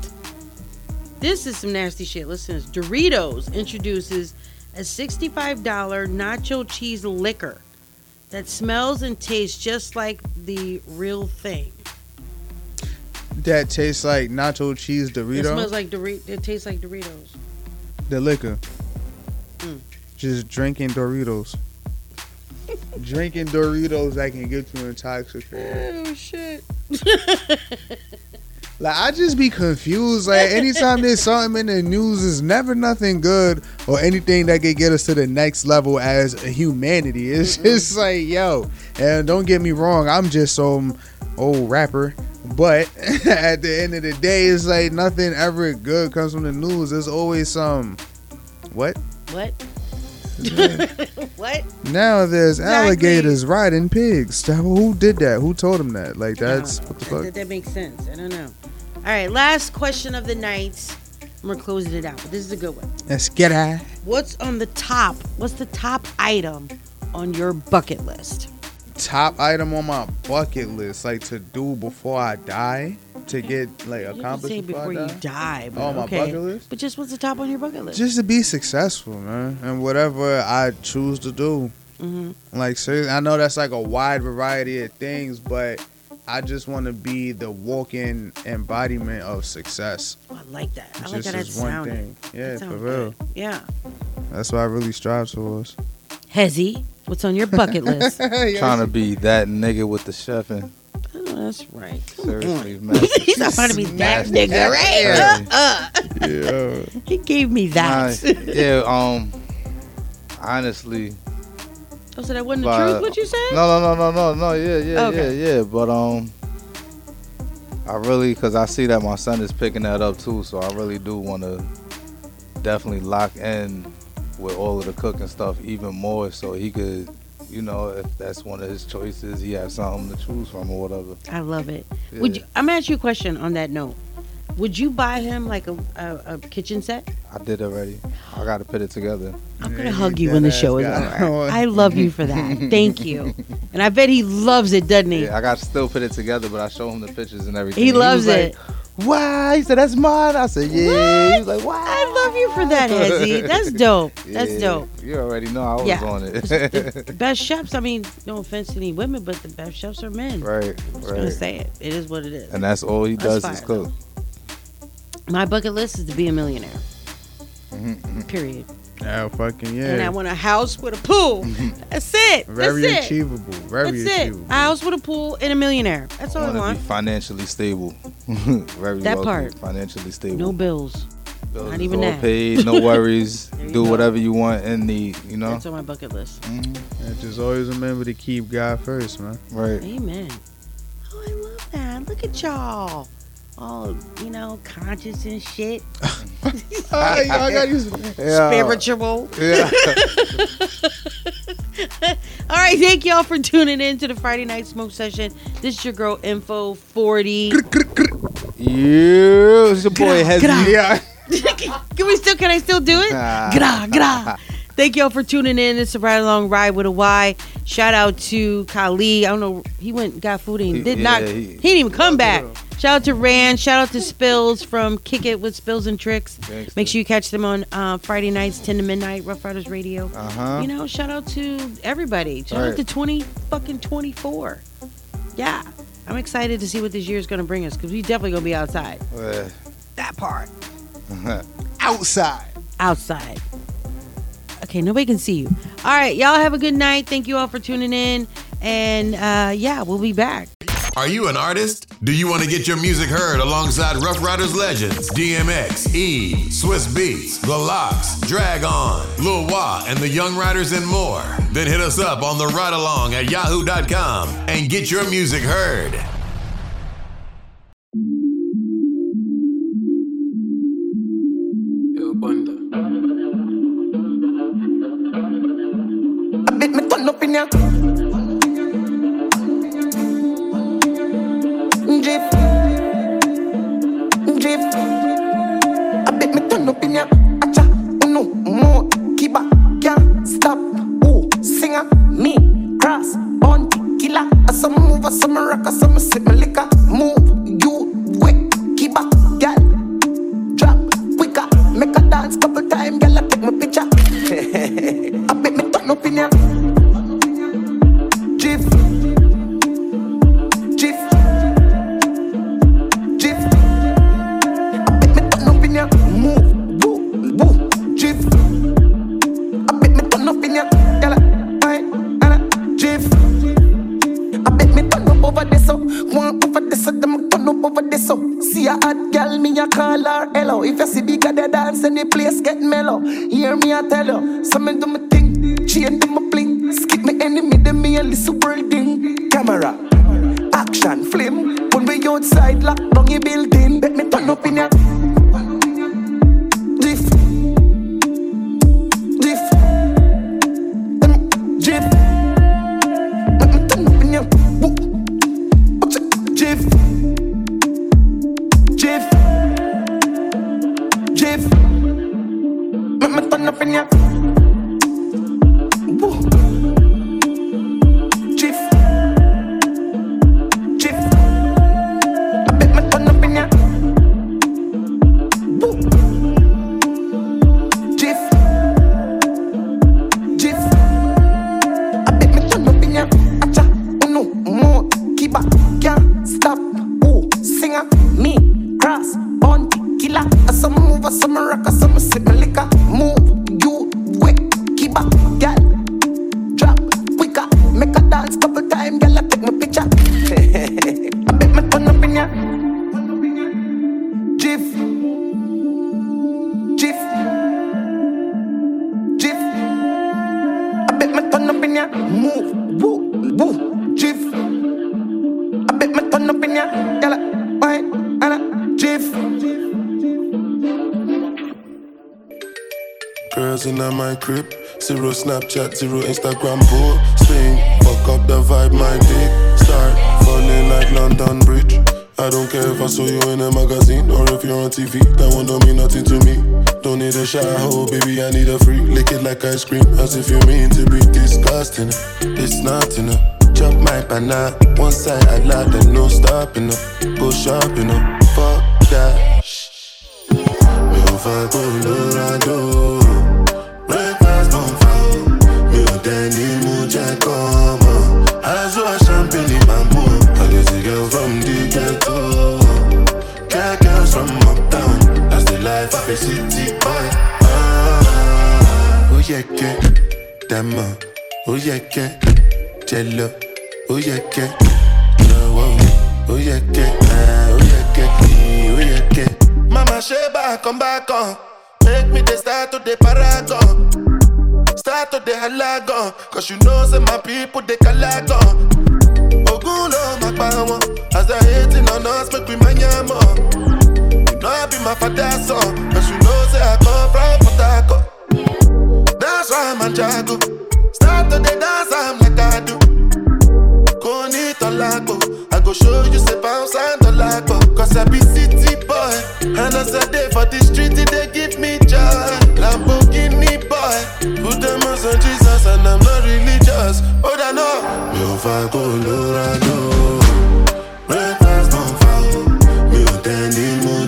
This is some nasty shit. Listen, to this. Doritos introduces a $65 nacho cheese liquor that smells and tastes just like the real thing. That tastes like nacho cheese Dorito. It smells like Dorito. It tastes like Doritos. the liquor. Mm. Just drinking Doritos. drinking Doritos that can get you intoxicated. Oh shit. Like I just be confused. Like anytime there's something in the news, is never nothing good or anything that could get us to the next level as a humanity. It's mm-hmm. just like yo, and don't get me wrong, I'm just some old rapper. But at the end of the day, it's like nothing ever good comes from the news. There's always some what? What? what? Now there's Exactly. alligators riding pigs. Who did that? Who told him that? Like that's what the That, fuck. that makes sense. I don't know. All right, last question of the night. We're closing it out, but this is a good one. Let's get out. What's on the top? What's the top item on your bucket list? Top item on my bucket list, like to do before I die, to get like You have accomplished say before, before I you die, but Oh, my okay. bucket list? But just what's the top on your bucket list? Just to be successful, man, and whatever I choose to do. hmm Like, seriously, I know that's like a wide variety of things, but I just want to be the walking embodiment of success. Oh, I like that. I like Just how that as one sounded. thing. Yeah, for real. good. Yeah. That's what I really strive towards. Hezzy, what's on your bucket list? Trying to be that nigga with the chef and Oh, that's right. Seriously, man. He's not trying to be that nigga, right? Uh, uh. Yeah. He gave me that. Nah, yeah, um, honestly. Oh, so that wasn't the truth, what you said? No, no, no, no, no, no. Yeah, yeah, Okay. yeah, yeah. But um, I really, cause I see that my son is picking that up too. So I really do want to definitely lock in with all of the cooking stuff even more, so he could, you know, if that's one of his choices, he has something to choose from or whatever. I love it. Would you, I'm gonna ask you a question on that note. Would you buy him like a, a, a kitchen set? I did already. I got to put it together. I'm gonna hug you when the show is over. I love you for that. Thank you. And I bet he loves it, doesn't he? Yeah, I got to still put it together, but I show him the pictures and everything. He loves was it. Like, Why? He said that's mine. I said yeah. He was like, wow. I love you for that, Hezzy. That's dope. That's Yeah, dope. You already know I was Yeah. on it. The best chefs, I mean, no offense to any women, but the best chefs are men. right, I'm just gonna say it. It is what it is. And that's all he does is cook. My bucket list is to be a millionaire. Mm-hmm, Period. Yeah, fucking yeah. And I want a house with a pool. That's it. Very That's it. achievable. Very That's achievable. it. A house with a pool and a millionaire. That's all I want be financially stable. Very That wealthy, part. Financially stable. No bills. Bills Not even all that. paid. No worries. Do go. whatever you want and need. You know. That's on my bucket list. Mm-hmm. Yeah, just always remember to keep God first, man. Right. Amen. Oh, I love that. Look at y'all. All, you know, conscious and shit. I got you. Yeah. Spiritual. Yeah. All right, thank y'all for tuning in to the Friday Night Smoke Session. This is your girl Info 40. Yeah, it's your boy Hezzy. Yeah. can we still? Can I still do it? Gra gra. Thank y'all for tuning in. It's a ride along ride with a Y. Shout out to Kali. I don't know. He went and got food and he He- did yeah, not. he- He, didn't even come back. Shout out to Rand. Shout out to Spills from Kick It with Spills and Tricks. Make sure you catch them on uh, Friday nights, 10 to midnight, Ruff Ryders Radio. Uh-huh. You know, shout out to everybody. Shout out Right. to 20 fucking 24. Yeah. I'm excited to see what this year is going to bring us because we definitely going to be outside. Uh, That part. Outside. outside. Okay, nobody can see you. All right, y'all have a good night. Thank you all for tuning in. And uh, yeah, we'll be back. Are you an artist? Do you want to get your music heard alongside Ruff Ryders legends DMX, E, Swizz Beatz, The LOX, Drag On, Lil Wah, and the Young Riders and more? Then hit us up on the ride along at yahoo.com and get your music heard. I bet me turn up in ya. Some rock, some sip my Snapchat, zero Instagram posting. Fuck up the vibe, my dick. Start falling like London Bridge. I don't care if I saw you in a magazine or if you're on TV. That one don't mean nothing to me. Don't need a shower, oh, baby. I need a free. Lick it like ice cream, as if you mean to be disgusting. It's not enough. Chop my banana, one side I like, then no stopping up. Go shopping up, fuck that. Mi ò fẹ́ kó Jello. Oh yeah, que, oh, oh. oh yeah, que, ah, oh yeah, que, oh yeah, que. Mama Sheba, come back on. Make me the start to the paragon. Start to the halagon. Cause you know, say my people, they calagon. Ogun lo ma pa wọn. As they hating on us, make we mind. You know I be my father's son. Cause you know, say I come from Port Harcourt. That's why I'm a jago. Go show you say bounce and the. Cause I be city boy. And as I day for the street, they give me joy. Lamborghini boy. Put them on some Jesus and I'm not religious. Oh, I know. Mi ò fa Colorado. Breakfast don't fall. Mi mọ́.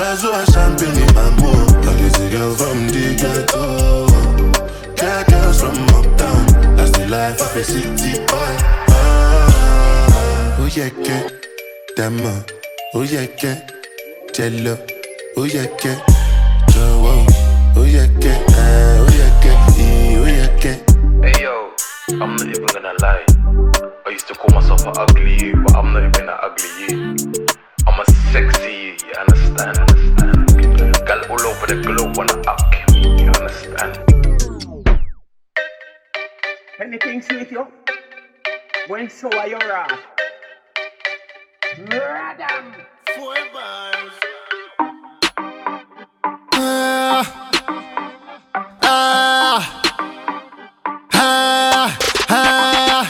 Aṣọ champagne in my mood. I get a girl from the ghetto. Girls from uptown. That's the life of a city boy. Ah, oh yeah, que, dama. Oh yeah, que, jello. Oh yeah, que, jowo. Oh yeah, que, ah, oh yeah, que, ee, oh yeah. Hey yo, I'm not even gonna lie. I used to call myself an ugly you, but I'm not even an ugly you. I'm a sexy you, you understand? Understand? Girl all over the globe wanna up me, you understand? Anything sweet you? When so are your wrath? Radam. Four bars. Ah, ah, ah.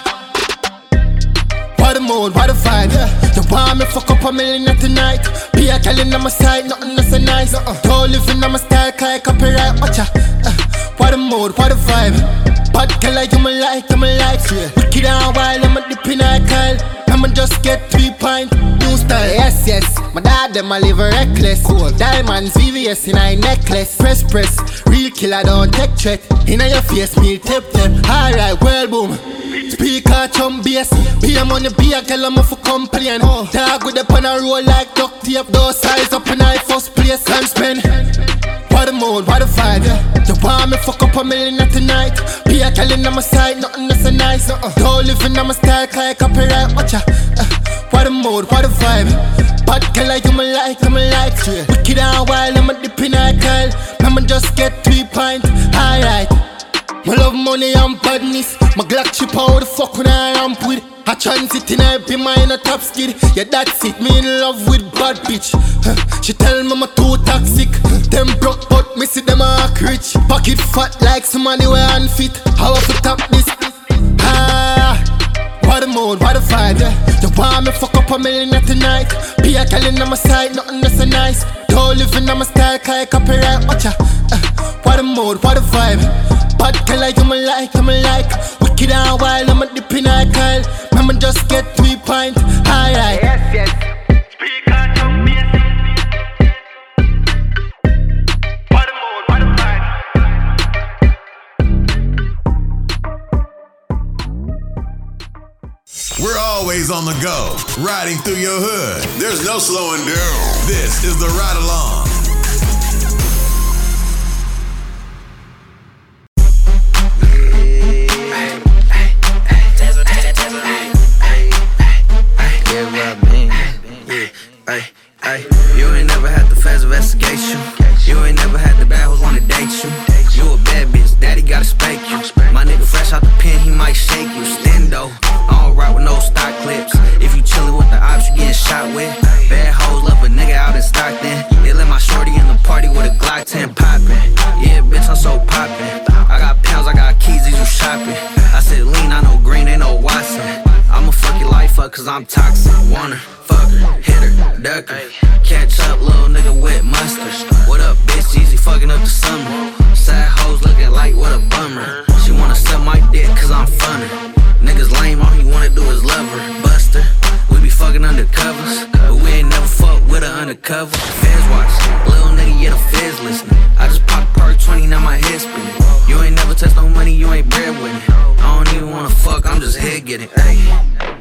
What a mood, what a vibe. You want me fuck up a million tonight? Be a girl in my side, nothing that's so nice. Don't live in my style, like copyright. Watcha. Uh, what a mood, what a vibe. Bad girl, like you my like, you my like. Wicked and wild, I'm a dip in a Kyle. I'ma just get three pint, new style. Yes, yes. My dad, them a live reckless. Cool. Diamonds, VVS in a necklace. Press, press. Real killer, don't take threat. In your face, me tip tip. Alright, well, boom. Speaker, chum bass. Be a money, be a girl, I'm off for complain. Dog with the pan a roll like duct tape. Those size up in I first place. Time spend. What a mood, what a vibe. You want me fuck up a million tonight? Be a girl in my side, nothing that's so nice. Don't live in my style, like copyright. Watcha. Uh, what a mood, what a vibe. Bad girl, like you my like, you my like. Wicked and wild, I'm a dip in a Kyle. I'ma just get three pint. Alright. My love money and badness. My Glock chip how the fuck when I ramp with. I transit in be mine a top skid. Yeah, that's it. Me in love with bad bitch. Huh. She tell me I'm too toxic. Them broke but me see them a rich. Pocket fat like somebody wear unfit. How I put up this? Ah. What a mood, what a vibe, yeah. You want me fuck up a million at tonight? Be a girl in my side, nothing that's so nice. Don't live in my style, like copyright, watcha. Uh, what a mood, what a vibe. Bad girl, you my like, you my like. Wicked and wild, I'm a dip in a. I'ma just get three pint, alright. Yes, yes. We're always on the go, riding through your hood. There's no slowing down. This is the ride along. Investigation. You ain't never had the bad hoes wanna date you. You a bad bitch, daddy gotta spank you. Fresh out the pen, he might shake you. Stendo, I don't rock with no stock clips. If you chillin' with the ops, you getting shot with. Bad hoes love a nigga out in Stockton. They let my shorty in the party with a Glock 10 poppin'. Yeah, bitch, I'm so poppin'. I got pounds, I got keys, these you shopping. I said lean, I know green, ain't no Watson toxic. Wanna fuck her, hit her, duck her. Catch up, little nigga with mustard. What up, bitch? Easy fucking up the summer. Side hoes looking like what a bummer. She wanna suck my dick cause I'm funny. Niggas lame, all he wanna do is love her. Buster, we be fucking undercovers. But we ain't never fuck with her undercover. Feds watch, little nigga, yeah, the feds listening. I just popped perk 20, now my head spinning. You ain't never touched no money, you ain't bread it. I don't even wanna fuck, I'm just head getting. Ayy.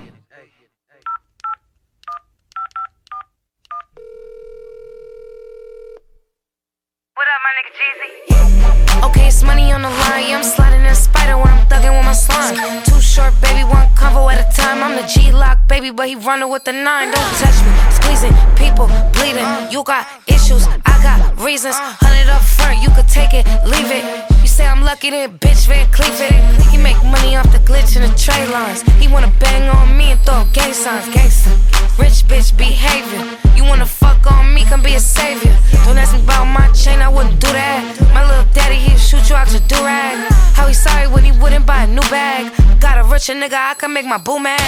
Okay, it's money on the line. Yeah, I'm sliding in a spider when I'm thugging with my slime. Too short, baby, one convo at a time. I'm the G lock, baby, but he running with the nine. Don't touch me, squeezing, people bleeding. You got issues, I got reasons. Hundred up front, you could take it, leave it. Say I'm lucky, then bitch, Van Cleef it. He make money off the glitch in the tray lines. He wanna bang on me and throw gang signs, gangsta. Rich bitch behavior. You wanna fuck on me, come be a savior. Don't ask me about my chain, I wouldn't do that. My little daddy, he'd shoot you out your durag. How he sorry when he wouldn't buy a new bag. Got a richer nigga, I can make my boo mad.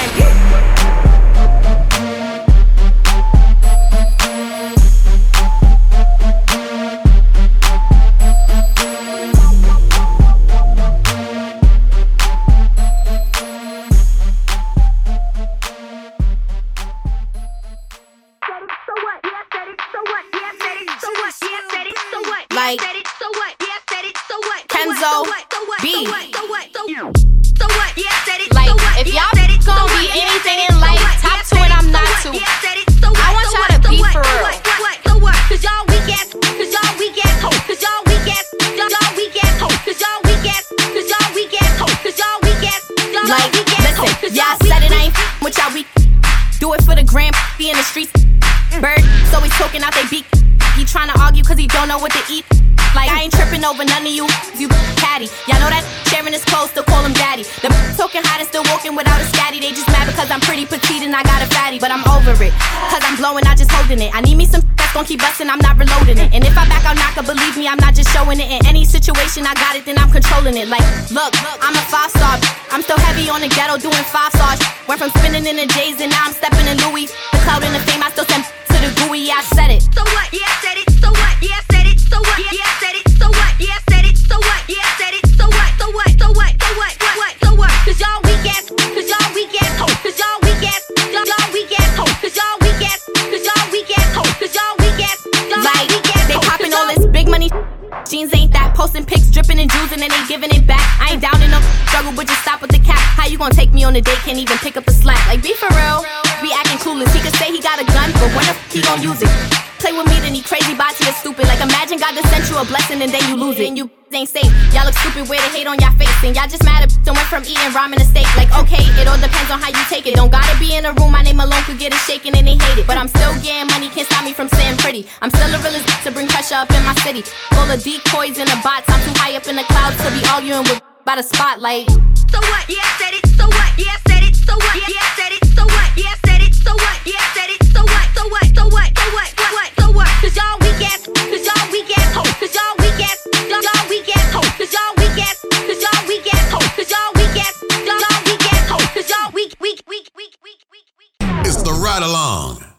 Like blowing, not just holding it. I need me some that's gonna keep busting, I'm not reloading it. And if I back out, knocker, believe me, I'm not just showing it. In any situation I got it, then I'm controlling it. Like, look, I'm a five star. I'm still heavy on the ghetto, doing five stars. Went from spinning in the J's and now I'm stepping in Louis. The cloud and the fame, I still send to the gooey, I said it. So what? Yeah, I said it. On a date? Can't even pick up the slack. Like, be for real. Be acting clueless. He could say he got a gun, but when the f he gon' use it? Play with me, then he crazy, body is stupid. Like, imagine God just sent you a blessing and then you lose it. And you ain't safe. Y'all look stupid, wear the hate on y'all face. And y'all just mad at went from eating ramen to steak. Like, okay, it all depends on how you take it. Don't gotta be in a room, my name alone could get it shaken and they hate it. But I'm still getting money, can't stop me from saying pretty. I'm still a realist to bring pressure up in my city. Full of decoys and the bots, I'm too high up in the clouds to be arguing with by the spotlight. So what? Yeah, I said it. So what? Yeah, I said it. So what? Yeah, I said it. So what? Yeah, I said it. So what? Yeah, I said it. So what? So what? So what? So what? What? What? So what? Cause y'all weak ass. Cause y'all weak ass hoe. Cause y'all weak ass. Y'all y'all weak ass hoe. Cause y'all weak ass. Cause y'all weak ass hoe. Cause y'all weak ass. Y'all y'all weak ass hoe. Cause y'all weak, weak, weak, weak, weak, weak. It's the ride along.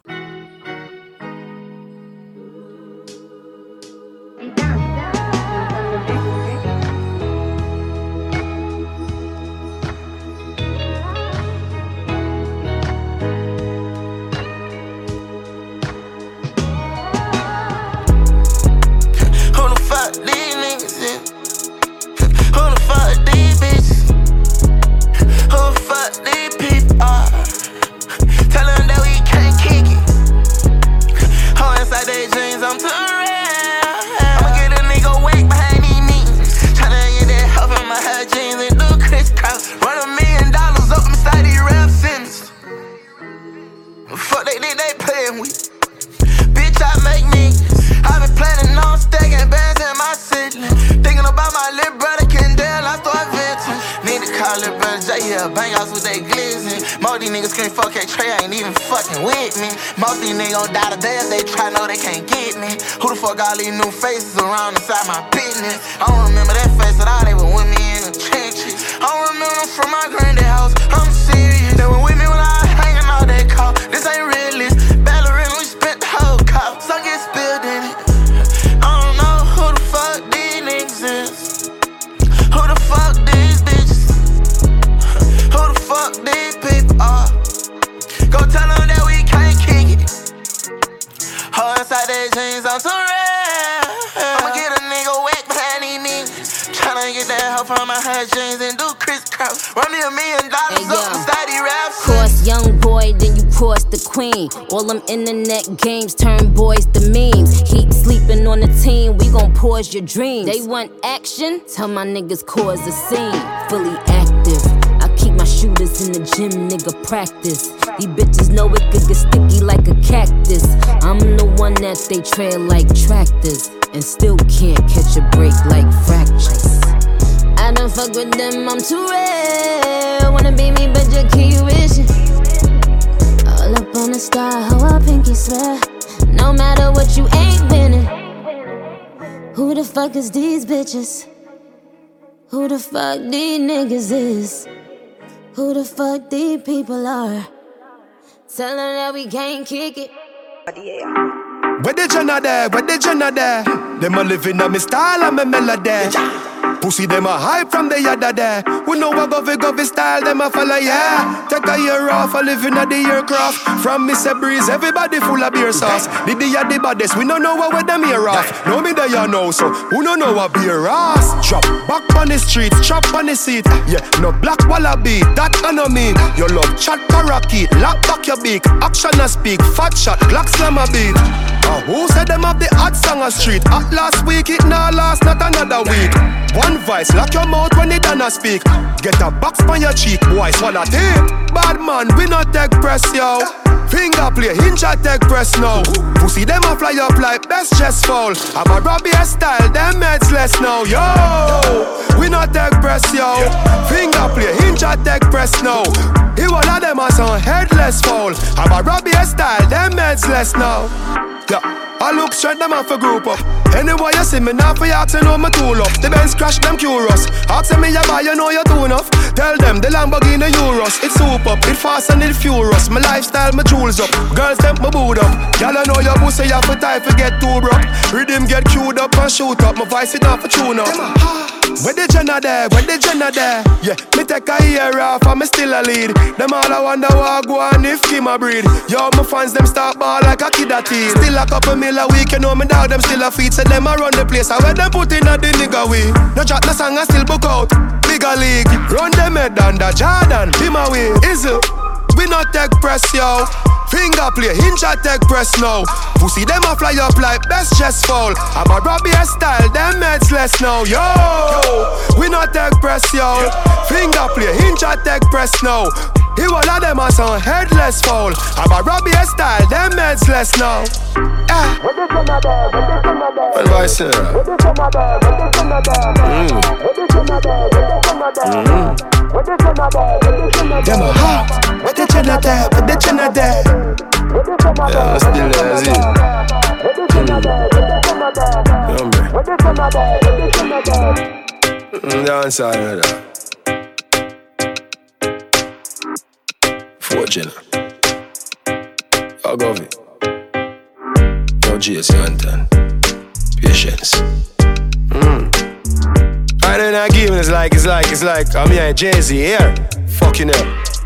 Uh, them that we can't kick it. Who inside their jeans, I'm too real. I'ma get a nigga behind these meetings. Tryna get that help my hair jeans and do crisscross. Run a million dollars up these. Fuck they playing with. Bitch, I make. I been planning on stacking bands in my city. Thinking about my little brother call little brother J, yeah, bang outs with they glizzy. Most these niggas can't fuck at Trey, ain't even fucking with me. Most these niggas gon' die today if they try, know they can't get me. Who the fuck all these new faces around inside my business? I don't remember that face at all, they were with me in the trenches. I don't remember them from my granddad house, I'm serious. They were with me when I was hanging fuck these people. Go tell them that we can't kick it. Her inside their jeans, I'm too real. I'ma get a nigga whack behind these niggas. Tryna get that help from my high jeans and do crisscross. Run me a million dollars hey, up inside these raps. Cross young boy, then you cross the queen. All them internet games turn boys to memes. Heat sleeping on the team, we gon' pause your dreams. They want action? Tell my niggas cause a scene. Fully active in the gym, nigga practice. These bitches know it could get sticky like a cactus. I'm the one that they tread like tractors. And still can't catch a break like fractures. I don't fuck with them, I'm too real. Wanna be me, but you keep wishing. All up on the star, how I pinky swear. No matter what, you ain't winning. Who the fuck is these bitches? Who the fuck these niggas is? Who the fuck these people are? Tell them that we can't kick it. Where the Jenna there? Where the Jenna there? Them a living on me style and me melody. Pussy them a hype from the yada there. We know a govy govy style, them a follow yeah. Take a year off, a living at the aircraft. From Mr. Breeze, everybody full of beer sauce. The the the baddest, we don't know what with them here off. No me there you know, so who don't know what beer ass? Drop back on the street, chop on the seat. Yeah, no black wallaby, that I know me. Your love chat parakeet, lock back your beak. Action a speak, fat shot, Glock slam a beat. Uh, who said them have the hot song a street? At last week, it now last, not another week. One voice, lock your mouth when they done speak. Get a box on your cheek, boy, swallow tape. Bad man, we not take press, yo. Finger play, hinge at take press now. Pussy them a fly up like best chest fall. I'm a Robbie style, them meds less now, yo. We not take press, yo. Finger play, hinge at take press now. He one of them as on headless fall. I'm a Robbie style, them meds less now. Yeah. I look straight them off a group up. Anyway, you see me now for to know my tool up. The Benz crash them curious. Ask me you buy, you know you too enough. Tell them the Lamborghini Euros. It's soup up, it fast and it furious. My lifestyle, my jewels up. Girls them my boot up. Y'all know your pussy, you for time for get too broke. Rhythm get queued up and shoot up. My voice it off for tune up. Where the Jenna there? Where the Jenna there? Yeah, me take a year off and me still a lead. Them all I wonder what go on if Kim a breed. Yo, my fans them start ball like a kid a teen. Still a couple mil a week, you know me dog them still a feed. So them a run the place. I where them put in a the nigga way. No chat, no song, I still book out. Bigger league, run them head under Jordan. Him away, is it? We not take press, yo. Finger play, hinge take press now. Pussy them a fly up like best chest fall. I'm a Robbie style, them meds less now, yo. We not take press, yo. Finger play, hinge take press now. He one of them as on headless fall. I'm a Robbie style, them meds less now. Ah. Well, Them a hot. What the Jenna there? What the Jenna there? Yeah, I'm still lazy. Mm, dance all right. Four Jenna. I'll go with Yo, GS Anton. Patience. Mm. Don't know, give it's like, it's like, it's like, I'm here, Jay Z here. Fucking hell.